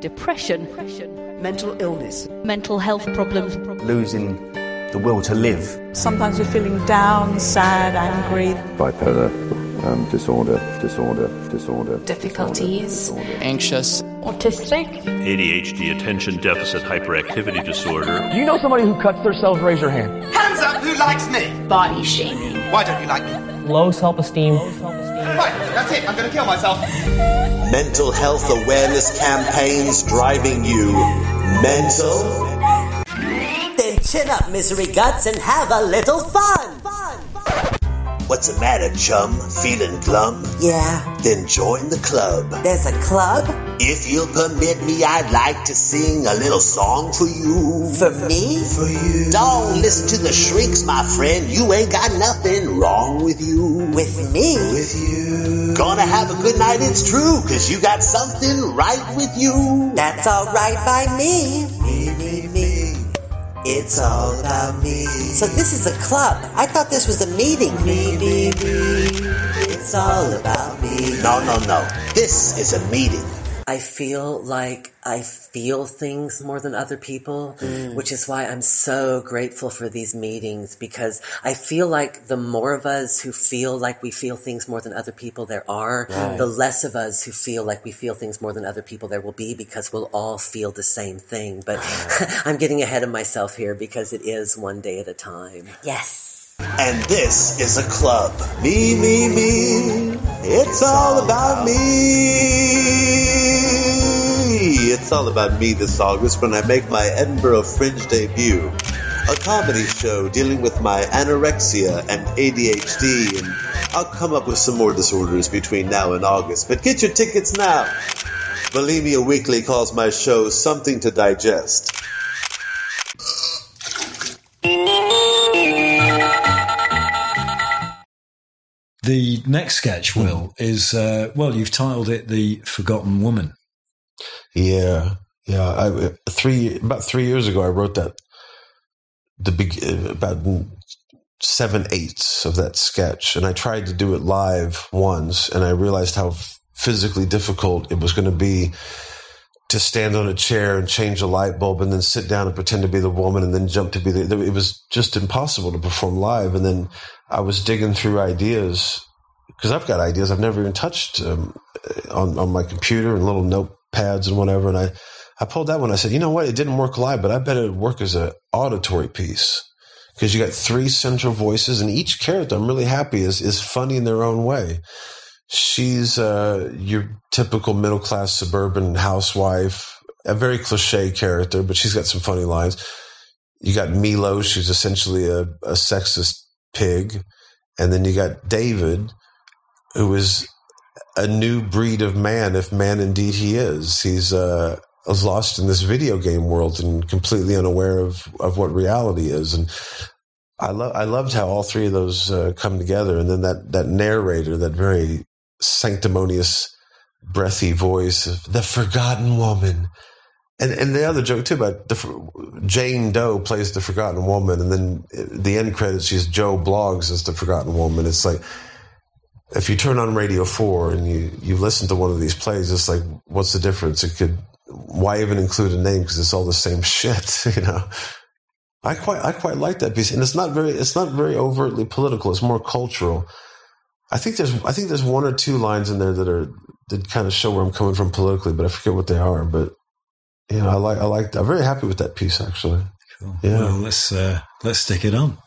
Speaker 15: Depression, depression,
Speaker 16: mental illness,
Speaker 15: mental health problems,
Speaker 17: losing the will to live.
Speaker 18: Sometimes you're feeling down, sad, angry.
Speaker 19: bipolar um, disorder, disorder, disorder,
Speaker 20: difficulties,
Speaker 21: anxious,
Speaker 20: autistic,
Speaker 22: ADHD, attention deficit hyperactivity disorder.
Speaker 23: Do you know somebody who cuts themselves? Raise your hand.
Speaker 16: Hands up, who likes me?
Speaker 20: body shaming,
Speaker 16: Why don't you like me?
Speaker 23: Low self-esteem.
Speaker 16: Right, that's it, I'm gonna kill myself.
Speaker 10: Mental health awareness campaigns driving you mental.
Speaker 7: Chin up, misery guts, and have a little fun.
Speaker 10: What's the matter, chum? Feeling glum?
Speaker 7: Yeah,
Speaker 10: Then join the club.
Speaker 7: there's a club
Speaker 10: If you'll permit me, I'd like to sing a little song for you.
Speaker 7: for me.
Speaker 10: For you. Don't listen to the shrieks, my friend. You ain't got nothing wrong with you.
Speaker 7: With me?
Speaker 10: With you. Gonna have a good night, it's true, cause you got something right with you.
Speaker 7: That's alright by me.
Speaker 10: It's all about me.
Speaker 7: So this is a club. I thought this was a meeting.
Speaker 10: Me, me, me. It's all about me. No, no, no. This is a meeting.
Speaker 7: I feel like I feel things more than other people,
Speaker 10: Mm.
Speaker 7: which is why I'm so grateful for these meetings because I feel like the more of us who feel like we feel things more than other people there are,
Speaker 10: Right.
Speaker 7: the less of us who feel like we feel things more than other people there will be because we'll all feel the same thing. But I'm getting ahead of myself here because it is one day at a time.
Speaker 20: yes.
Speaker 10: And this is a club. Me, me, me. It's all about me. It's all about me this August when I make my Edinburgh Fringe debut. A comedy show dealing with my anorexia and ADHD, and I'll come up with some more disorders between now and August. But get your tickets now. Bulimia Weekly calls my show Something to Digest.
Speaker 1: The next sketch, Will, is uh, well, you've titled it "The Forgotten Woman."
Speaker 3: Yeah, yeah. I, three about three years ago, I wrote that the big about seven eighths of that sketch, and I tried to do it live once, and I realized how physically difficult it was going to be to stand on a chair and change a light bulb, and then sit down and pretend to be the woman, and then jump to be the. It was just impossible to perform live, and then I was digging through ideas because I've got ideas I've never even touched um, on on my computer and little notepads and whatever. And I I pulled that one. I said, you know what? It didn't work live, but I bet it would work as an auditory piece because you got three central voices, and each character I'm really happy is is funny in their own way. She's uh, your typical middle class suburban housewife. a very cliche character, but she's got some funny lines. You got Milo, who's essentially a, a sexist pig, and then you got David, who is a new breed of man, if man indeed he is. He's uh, lost in this video game world and completely unaware of of what reality is. And I love I loved how all three of those uh, come together, and then that that narrator, that very sanctimonious, breathy voice of the forgotten woman. And and the other joke too about the Jane Doe plays the forgotten woman, and then the end credits she's Joe Bloggs as the forgotten woman. It's like if you turn on Radio Four and you you listen to one of these plays, it's like what's the difference? It could why even include a name because it's all the same shit, you know. I quite I quite like that piece, and it's not very it's not very overtly political. It's more cultural. I think there's I think there's one or two lines in there that are that kind of show where I'm coming from politically, but I forget what they are. But you know, I like I like I'm very happy with that piece actually.
Speaker 1: Cool.
Speaker 3: Yeah.
Speaker 1: Well, let's uh, let's stick it on.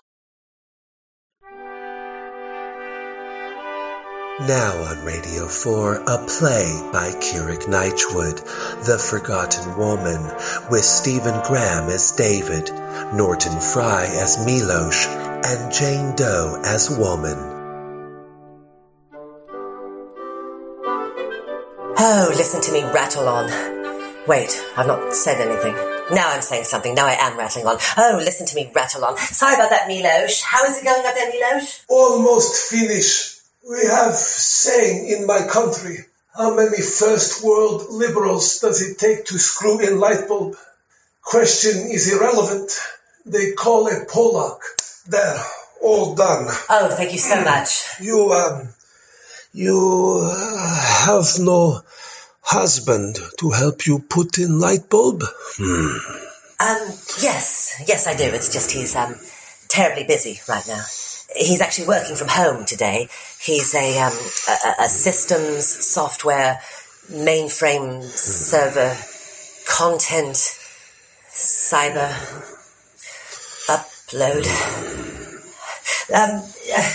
Speaker 13: Now on Radio 4, a play by Keurig Knightwood, The Forgotten Woman, with Stephen Graham as David, Norton Fry as Milos, and Jane Doe as Woman.
Speaker 7: Oh, listen to me rattle on. Wait, I've not said anything. Now I'm saying something. Now I am rattling on. Oh, listen to me rattle on. Sorry about that, Milos. How is it going up there, Milos?
Speaker 6: Almost finished. We have saying in my country, how many first world liberals does it take to screw in light bulb? Question is irrelevant. They call a Polak. There, all done.
Speaker 7: Oh, thank you so much.
Speaker 6: You, um, you uh, have no husband to help you put in light bulb? Hmm.
Speaker 7: Um, yes, yes, I do. It's just he's um terribly busy right now. He's actually working from home today. He's a um a, a systems software mainframe server content cyber upload. Um, uh,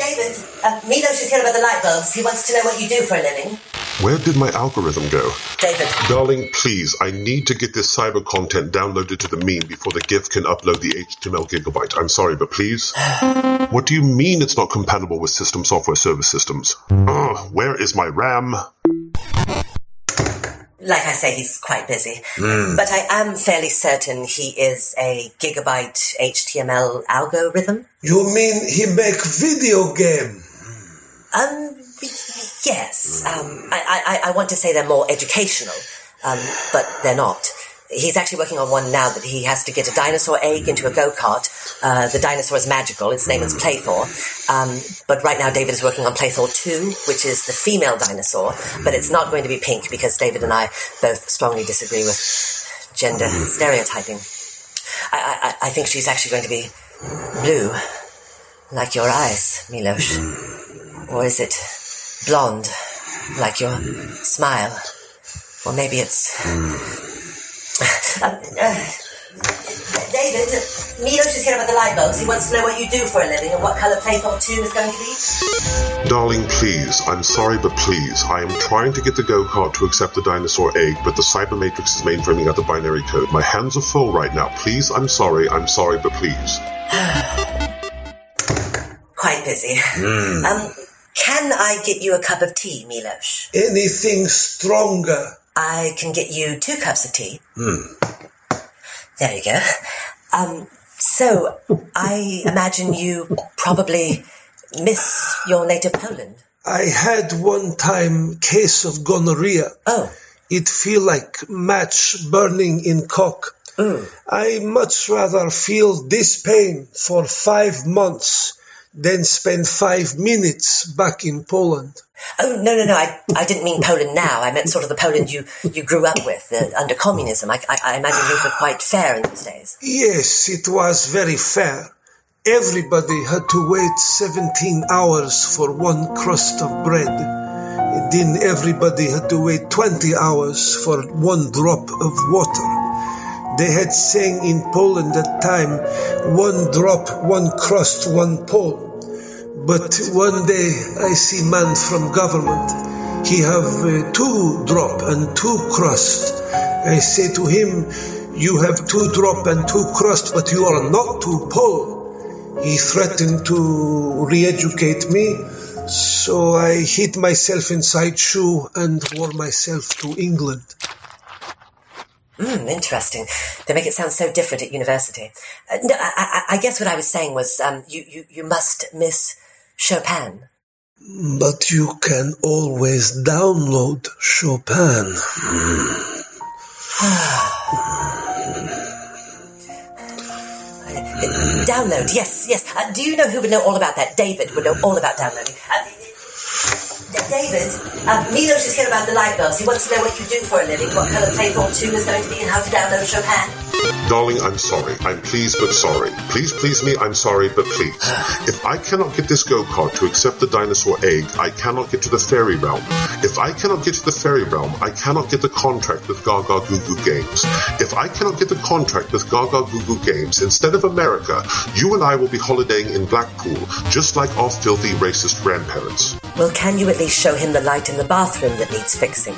Speaker 7: David, uh, Milos is here about the light bulbs. He wants to know what you do for a living.
Speaker 12: Where did my algorithm go?
Speaker 7: David.
Speaker 12: Darling, please, I need to get this cyber content downloaded to the meme before the GIF can upload the HTML gigabyte. I'm sorry, but please. what do you mean it's not compatible with system software service systems? Ugh, where is my RAM?
Speaker 7: Like I say, he's quite busy.
Speaker 12: Hmm.
Speaker 7: But I am fairly certain he is a gigabyte HTML algorithm.
Speaker 6: You mean he make video game?
Speaker 7: Um, yes. Um, I, I, I want to say they're more educational, um, but they're not. He's actually working on one now that he has to get a dinosaur egg into a go kart. Uh, the dinosaur is magical. Its name is Playthor. Um, but right now, David is working on Playthor 2, which is the female dinosaur. But it's not going to be pink because David and I both strongly disagree with gender stereotyping. I, I, I think she's actually going to be blue, like your eyes, Milos. Or is it blonde, like your smile? Or maybe it's. Um, uh, David, Milos is here about the light bulbs. He wants to know what you do for a living and what colour Playthor 2 is going to be.
Speaker 12: Darling, please, I'm sorry, but please, I am trying to get the go kart to accept the dinosaur egg, but the cyber matrix is mainframing out the binary code. My hands are full right now. Please, I'm sorry, I'm sorry, but please.
Speaker 7: Quite busy. Um, can I get you a cup of tea, Milos?
Speaker 6: Anything stronger?
Speaker 7: I can get you two cups of tea.
Speaker 6: Hmm.
Speaker 7: There you go. Um, so, I imagine you probably miss your native Poland.
Speaker 6: I had one time case of gonorrhea.
Speaker 7: Oh.
Speaker 6: It feel like match burning in cock. I much rather feel this pain for five months than spend five minutes back in Poland.
Speaker 7: Oh no no no! I, I didn't mean Poland now. I meant sort of the Poland you, you grew up with uh, under communism. I, I, I imagine things were quite fair in those days.
Speaker 6: Yes, it was very fair. Everybody had to wait 17 hours for one crust of bread. And then everybody had to wait 20 hours for one drop of water. They had saying in Poland at that time, one drop, one crust, one pole. But one day I see man from government. He have uh, two drop and two crust I say to him, You have two drop and two crust, but you are not two pull. He threatened to re educate me, so I hid myself inside shoe and wore myself to England.
Speaker 7: Hmm, interesting. They make it sound so different at university. Uh, no, I, I, I guess what I was saying was um, you, you, you must miss Chopin.
Speaker 6: But you can always download Chopin.
Speaker 7: Download, yes, yes. Uh, do you know who would know all about that? David would know all about downloading. Uh, David, uh, Milos is here about the light bulbs. He wants to know what you do for a living, what colour Playthor 2 is going to be, and how to download Chopin.
Speaker 12: Darling, I'm sorry. I'm pleased but sorry. Please please me, I'm sorry, but please. If I cannot get this go-kart to accept the dinosaur egg, I cannot get to the fairy realm. If I cannot get to the fairy realm, I cannot get the contract with Gaga Goo Goo Games. If I cannot get the contract with Gaga Goo Goo Games, instead of America, you and I will be holidaying in Blackpool, just like our filthy racist grandparents.
Speaker 7: Well, can you at least show him the light in the bathroom that needs fixing?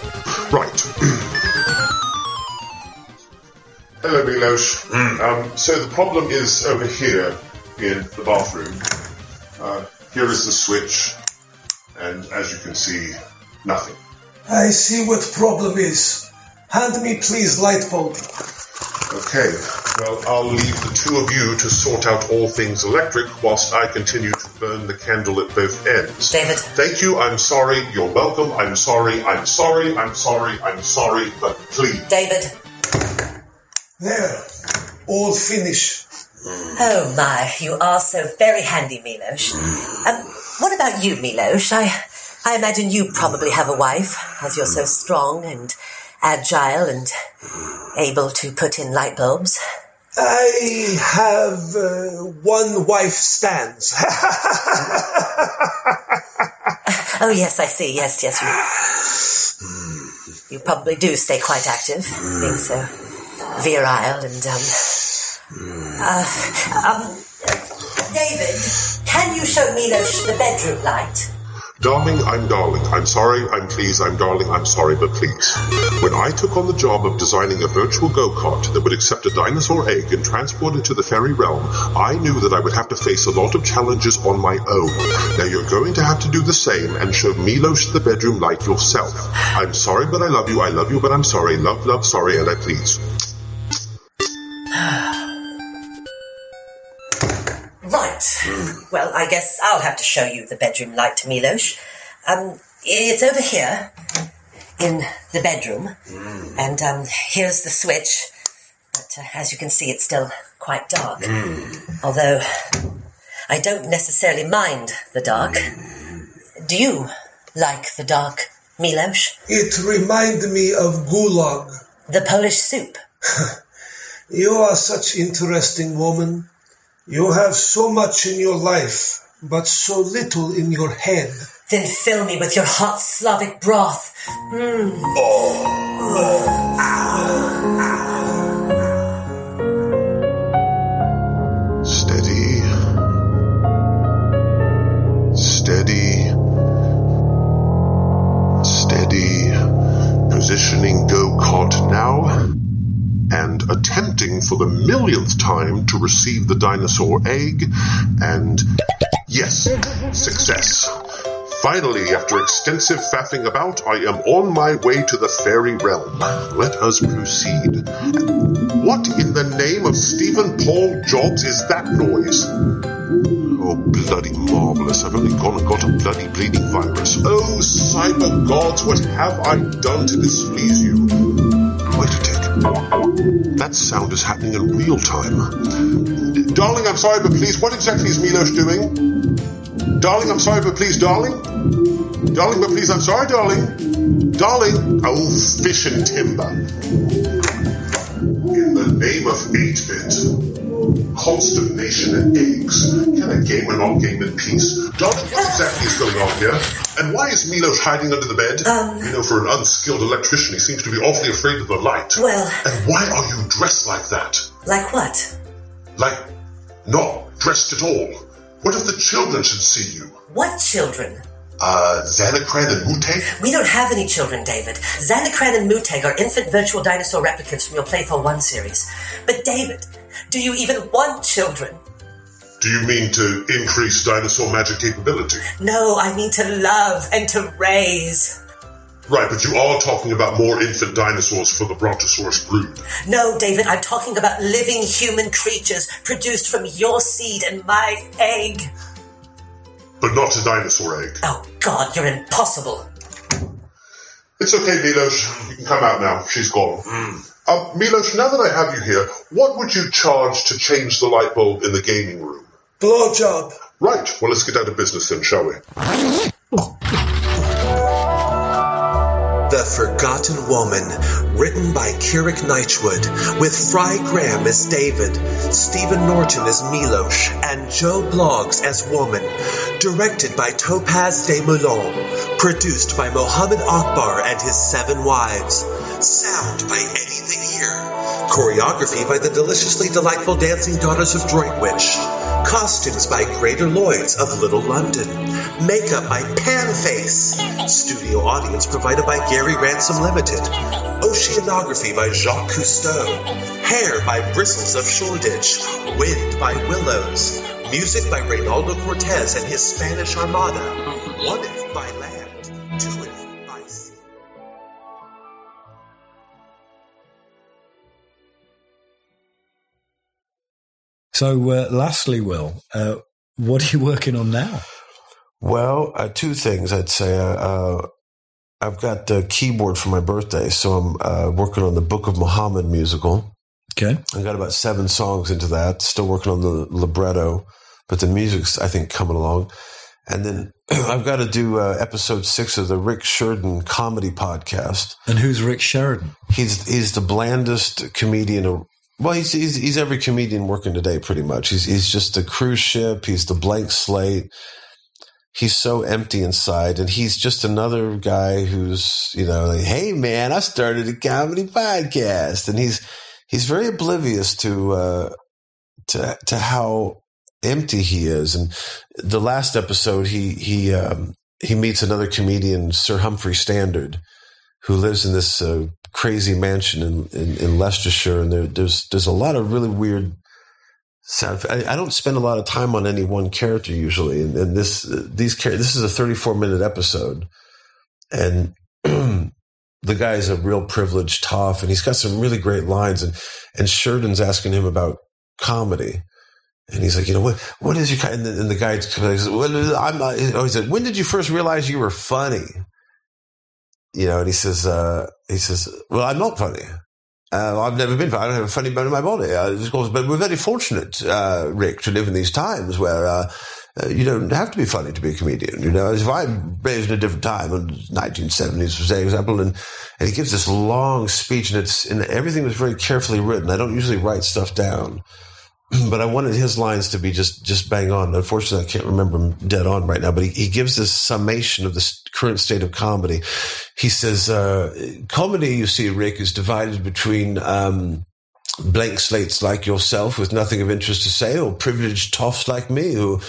Speaker 12: Right. Hello, Milos. Um, so the problem is over here in the bathroom. Uh, here is the switch, and as you can see, nothing.
Speaker 6: I see what problem is. Hand me please light bulb.
Speaker 12: Okay, well, I'll leave the two of you to sort out all things electric whilst I continue to burn the candle at both ends.
Speaker 7: David.
Speaker 12: Thank you, I'm sorry, you're welcome, I'm sorry, I'm sorry, I'm sorry, I'm sorry, but please.
Speaker 7: David.
Speaker 6: There. All finished.
Speaker 7: Oh my, you are so very handy, Milos. Um, what about you, Milos? I, I imagine you probably have a wife, as you're so strong and agile and able to put in light bulbs.
Speaker 6: I have uh, one wife stands.
Speaker 7: Oh yes, I see. Yes, yes. You, you probably do stay quite active, being so virile and um. Uh, um, David, can you show Milos the bedroom light?
Speaker 12: Darling, I'm darling. I'm sorry, I'm pleased, I'm darling, I'm sorry, but please. When I took on the job of designing a virtual go-kart that would accept a dinosaur egg and transport it to the fairy realm, I knew that I would have to face a lot of challenges on my own. Now you're going to have to do the same and show Milos the bedroom light yourself. I'm sorry, but I love you, I love you, but I'm sorry, love, love, sorry, and I please.
Speaker 7: Right. Well, I guess I'll have to show you the bedroom light, Milos. Um, it's over here in the bedroom, and um, here's the switch. But uh, as you can see, it's still quite dark. Although I don't necessarily mind the dark. Do you like the dark, Milos?
Speaker 6: It reminds me of gulag.
Speaker 7: The Polish soup.
Speaker 6: You are such interesting woman. You have so much in your life, but so little in your head.
Speaker 7: Then fill me with your hot Slavic broth. Mm.
Speaker 12: Steady. Attempting for the millionth time to receive the dinosaur egg. And yes, success. Finally, after extensive faffing about, I am on my way to the fairy realm. Let us proceed. What in the name of Steven Paul Jobs is that noise? Oh, bloody marvellous. I've only gone and got a bloody bleeding virus. Oh, cyber gods, what have I done to displease you? That sound is happening in real time. Darling, I'm sorry, but please, what exactly is Milos doing? Darling, I'm sorry, but please, darling? Darling, but please, I'm sorry, darling. Darling, oh, fish and timber. In the name of 8-bit, consternation and eggs, can a gamer not game in peace? Darling, what exactly is going on here? And why is Milos hiding under the bed?
Speaker 7: Um.
Speaker 12: you know, for an unskilled electrician, he seems to be awfully afraid of the light.
Speaker 7: Well,
Speaker 12: And why are you dressed like that?
Speaker 7: like what?
Speaker 12: Like, not dressed at all. What if the children should see you?
Speaker 7: What children?
Speaker 12: uh, Xanacran and Muteg?
Speaker 24: We don't have any children, David. Xanacran and Muteg are infant virtual dinosaur replicants from your Playful 1 series. But David, do you even want children?
Speaker 12: Do you mean to increase dinosaur magic capability?
Speaker 24: No, I mean to love and to raise.
Speaker 12: Right, but you are talking about more infant dinosaurs for the Brontosaurus brood.
Speaker 24: No, David, I'm talking about living human creatures produced from your seed and my egg.
Speaker 12: But not a dinosaur egg.
Speaker 24: Oh, God, you're impossible.
Speaker 12: It's okay, Milos. You can come out now. She's gone. Hmm. Um, Milos, now that I have you here, what would you charge to change the light bulb in the gaming room?
Speaker 6: Blowjob.
Speaker 12: Right. Well, let's get down to business then, shall we?
Speaker 10: The Forgotten Woman, written by Kirik Nightwood, with Fry Graham as David, Stephen Norton as Milosh, and Joe Bloggs as Woman. Directed by Topaz de Moulin. Produced by Mohammed Akbar and his seven wives. Sound by Eddie the Ear. Choreography by the deliciously delightful dancing daughters of Droitwich. Costumes by Greater Lloyds of Little London. Makeup by Panface. Studio audience provided by Gary Ransom Limited. Oceanography by Jacques Cousteau. Hair by Bristles of Shoreditch. Wind by Willows. Music by Reynaldo Cortez and his Spanish Armada. One by land.
Speaker 1: So, uh, lastly, Will, uh, what are you working on now?
Speaker 3: Well, uh, two things I'd say. Uh, I've got the keyboard for my birthday, so I'm uh, working on the Book of Muhammad musical.
Speaker 1: Okay.
Speaker 3: I got about seven songs into that. Still working on the libretto, but the music's I think coming along. And then I've got to do uh, episode six of the Rick Sheridan comedy podcast.
Speaker 1: And who's Rick Sheridan?
Speaker 3: He's he's the blandest comedian. Well, he's he's, he's every comedian working today, pretty much. He's he's just a cruise ship. He's the blank slate. He's so empty inside, and he's just another guy who's you know like, hey man, I started a comedy podcast, and he's he's very oblivious to uh, to to how empty he is. And the last episode, he he um, he meets another comedian, Sir Humphrey Standard, who lives in this uh, crazy mansion in, in, in Leicestershire, and there, there's there's a lot of really weird. I, I don't spend a lot of time on any one character usually, and, and this these this is a 34 minute episode, and the guy is a real privileged toff, and he's got some really great lines, and and Sheridan's asking him about comedy, and he's like, you know, what what is your kind? And the, and the guy says, well, I'm not. Oh, he said, when did you first realize you were funny? You know, and he says, uh, he says, well, I'm not funny. Uh, I've never been funny. I don't have a funny bone in my body. Uh, of course, but we're very fortunate, uh, Rick, to live in these times where uh, uh, you don't have to be funny to be a comedian. You know, if I'm raised in a different time, in the 1970s, for example, and, and he gives this long speech, and it's and everything was very carefully written. I don't usually write stuff down, but I wanted his lines to be just just bang on. Unfortunately, I can't remember them dead on right now. But he, he gives this summation of the current state of comedy. He says, uh, "Comedy, you see, Rick, is divided between." Um, blank slates like yourself with nothing of interest to say, or privileged toffs like me who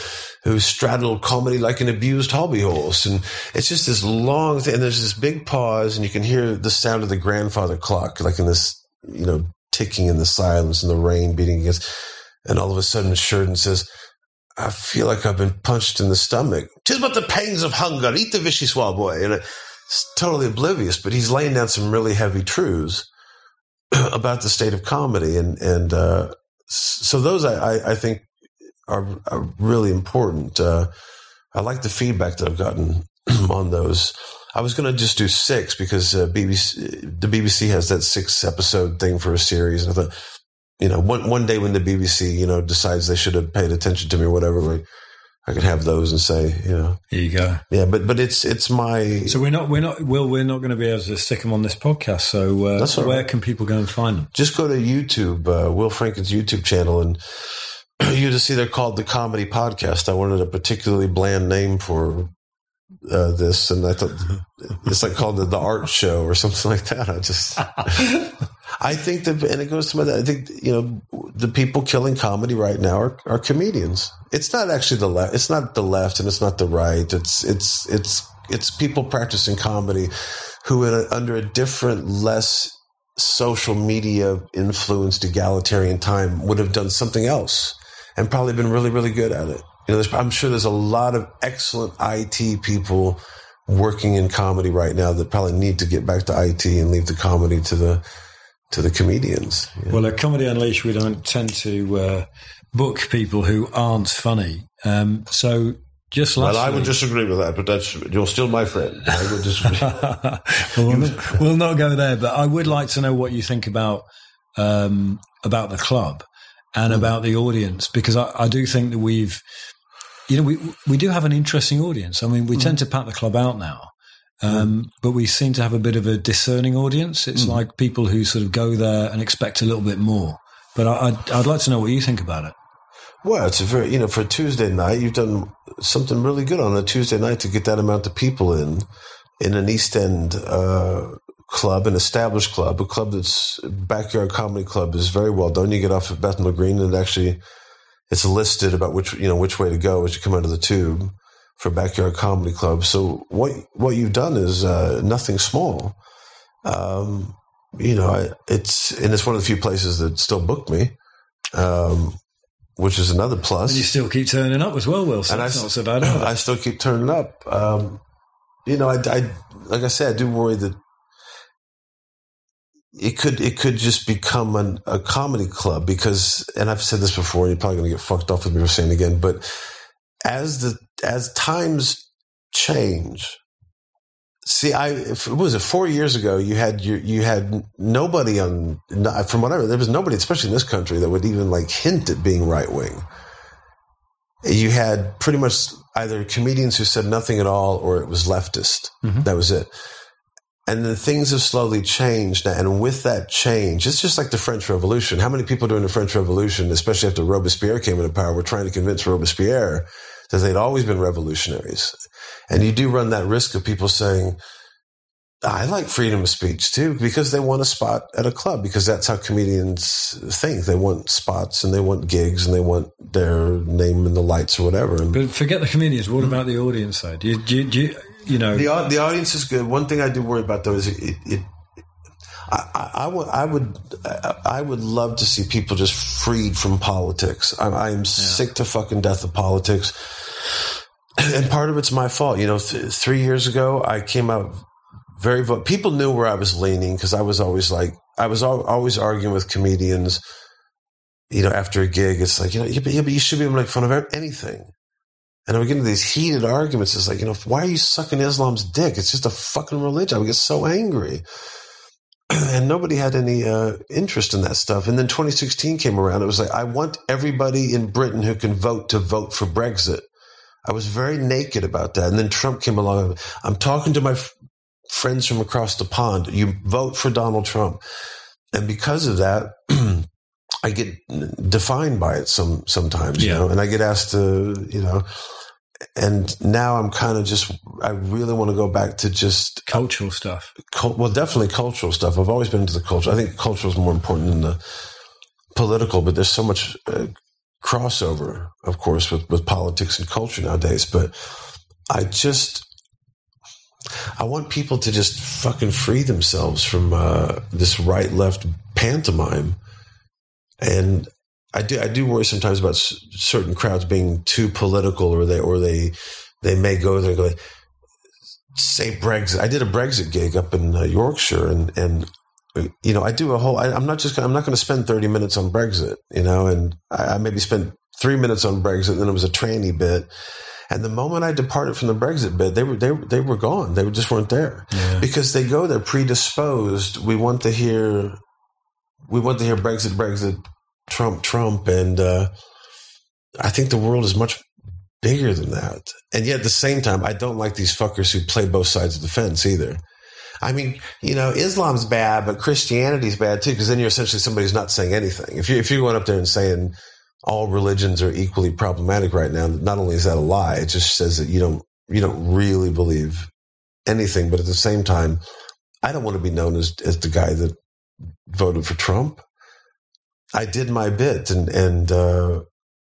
Speaker 3: who straddle comedy like an abused hobby horse. And it's just this long thing. And there's this big pause, and you can hear the sound of the grandfather clock, like in this, you know, ticking in the silence and the rain beating against. And all of a sudden, Sheridan says, I feel like I've been punched in the stomach. Tis but the pangs of hunger. Eat the vichyssoise, boy. And it's totally oblivious, but he's laying down some really heavy truths about the state of comedy. And, and, uh, so those I, I, I think are, are really important. Uh, I like the feedback that I've gotten on those. I was going to just do six because uh, BBC, the BBC has that six episode thing for a series. And I thought, you know, one one day when the BBC, you know, decides they should have paid attention to me or whatever, like, I could have those and say, you know,
Speaker 1: here you go.
Speaker 3: Yeah, but but it's it's my.
Speaker 1: So we're not we're not Will we're not going to be able to stick them on this podcast. So uh,
Speaker 3: That's
Speaker 1: where
Speaker 3: right.
Speaker 1: can people go and find them?
Speaker 3: Just go to YouTube, uh, Will Franken's YouTube channel, and you just see they're called the Comedy Podcast. I wanted a particularly bland name for uh, this, and I thought it's like called the, the Art Show or something like that. I just, I think that, and it goes to my, I think you know, the people killing comedy right now are, are comedians. It's not actually the left. It's not the left, and it's not the right. It's it's it's it's people practicing comedy who, a, under a different, less social media influenced egalitarian time, would have done something else and probably been really really good at it. You know, I'm sure there's a lot of excellent IT people working in comedy right now that probably need to get back to IT and leave the comedy to the to the comedians.
Speaker 1: Well, at Comedy Unleashed, we don't tend to uh, book people who aren't funny. Um, so just last
Speaker 3: well, I would
Speaker 1: week-
Speaker 3: disagree with that, but that's you're still my friend. I would disagree.
Speaker 1: well, we'll, not, we'll not go there, but I would like to know what you think about um, about the club and about the audience because I, I do think that we've, you know, we we do have an interesting audience. I mean, we tend to pat the club out now. Um, but we seem to have a bit of a discerning audience. It's like people who sort of go there and expect a little bit more. But I, I'd, I'd like to know what you think about it.
Speaker 3: Well, it's a very you know for a Tuesday night, you've done something really good on a Tuesday night to get that amount of people in in an East End uh, club, an established club, a club that's backyard comedy club is very well done. You get off at Bethnal Green, and actually it's listed about which you know which way to go as you come out of the tube for backyard comedy club. So what what you've done is uh, nothing small. Um, you know, I, it's and it's one of the few places that still booked me. Um, which is another plus.
Speaker 1: And you still keep turning up as well, Wilson.
Speaker 3: And I
Speaker 1: not so bad.
Speaker 3: I still keep turning up. Um, you know, I, I, like I said, I do worry that it could it could just become an, a comedy club because, and I've said this before. You're probably going to get fucked off with me for saying it again, but as the as times change. See, I if, was it four years ago? You had you you had nobody on from whatever there was nobody, especially in this country, that would even like hint at being right wing you had pretty much either comedians who said nothing at all or it was leftist. Mm-hmm. That was it. And then things have slowly changed. And with that change, it's just like the French Revolution. How many people during the French Revolution, especially after Robespierre came into power, were trying to convince Robespierre that they'd always been revolutionaries? And you do run that risk of people saying, I like freedom of speech too, because they want a spot at a club, because that's how comedians think. They want spots and they want gigs and they want their name in the lights or whatever. And
Speaker 1: But forget the comedians. What about the audience side? Do you, do you, do you, you know,
Speaker 3: the the audience is good. One thing I do worry about though is it. it I, I, I would I would I- I would love to see people just freed from politics. I, I am sick to fucking death of politics, and part of it's my fault. You know, th- three years ago I came out very vo- people knew where I was leaning because I was always like I was al- always arguing with comedians. You know, after a gig, it's like you know, yeah, but, yeah, but you should be able to make fun of anything. And I would get into these heated arguments. It's like, you know, why are you sucking Islam's dick? It's just a fucking religion. I would get so angry. And nobody had any uh, interest in that stuff. And then 2016 came around. It was like, I want everybody in Britain who can vote to vote for Brexit. I was very naked about that. And then Trump came along. I'm talking to my f- friends from across the pond. You vote for Donald Trump. And because of that, I get defined by it some sometimes, you know, and I get asked to, you know, and now I'm kind of just, I really want to go back to just
Speaker 1: cultural stuff.
Speaker 3: cul- well, definitely cultural stuff. I've always been into the culture. I think culture is more important than the political, but there's so much uh, crossover, of course, with, with politics and culture nowadays. But I just, I want people to just fucking free themselves from uh, this right left pantomime. And I do, I do worry sometimes about s- certain crowds being too political, or they, or they, they may go there and go, say Brexit. I did a Brexit gig up in uh, Yorkshire, and and you know I do a whole. I, I'm not just. Gonna, I'm not going to spend 30 minutes on Brexit. You know, and I, I maybe spent three minutes on Brexit. And then it was a tranny bit. And the moment I departed from the Brexit bit, they were they they were gone. They just weren't there because they go there predisposed. We want to hear, we want to hear Brexit, Brexit, Trump, Trump, and uh, I think the world is much bigger than that. And yet at the same time, I don't like these fuckers who play both sides of the fence either. I mean, you know, Islam's bad, but Christianity's bad too, because then you're essentially somebody who's not saying anything. If you if you're going up there and saying all religions are equally problematic right now, not only is that a lie, it just says that you don't you don't really believe anything. But at the same time, I don't want to be known as as the guy that voted for Trump. I did my bit, and and uh,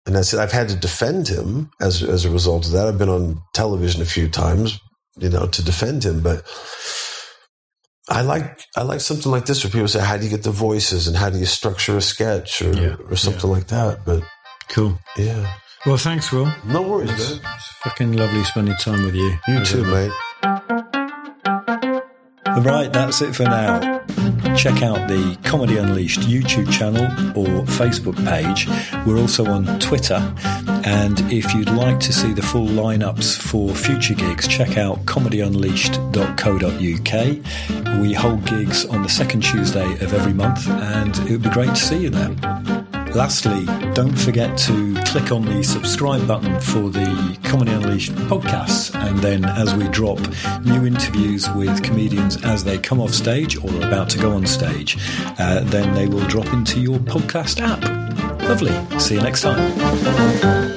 Speaker 3: and that's it. I've had to defend him as as a result of that. I've been on television a few times, you know, to defend him, but. I like I like something like this where people say, "How do you get the voices and how do you structure a sketch or
Speaker 1: Yeah,
Speaker 3: or something like that?" But
Speaker 1: Cool.
Speaker 3: yeah,
Speaker 1: Well, thanks, Will.
Speaker 3: no worries,
Speaker 1: It's, fucking lovely spending time with you.
Speaker 3: You too,
Speaker 1: ever.
Speaker 3: mate.
Speaker 1: Right, that's it for now. Check out the Comedy Unleashed YouTube channel or Facebook page. We're also on Twitter. And if you'd like to see the full lineups for future gigs, check out comedyunleashed.co.uk. We hold gigs on the second Tuesday of every month, and it would be great to see you there. Lastly, don't forget to click on the subscribe button for the Comedy Unleashed podcasts. And then, as we drop new interviews with comedians as they come off stage or are about to go on stage, uh, then they will drop into your podcast app. Lovely. See you next time.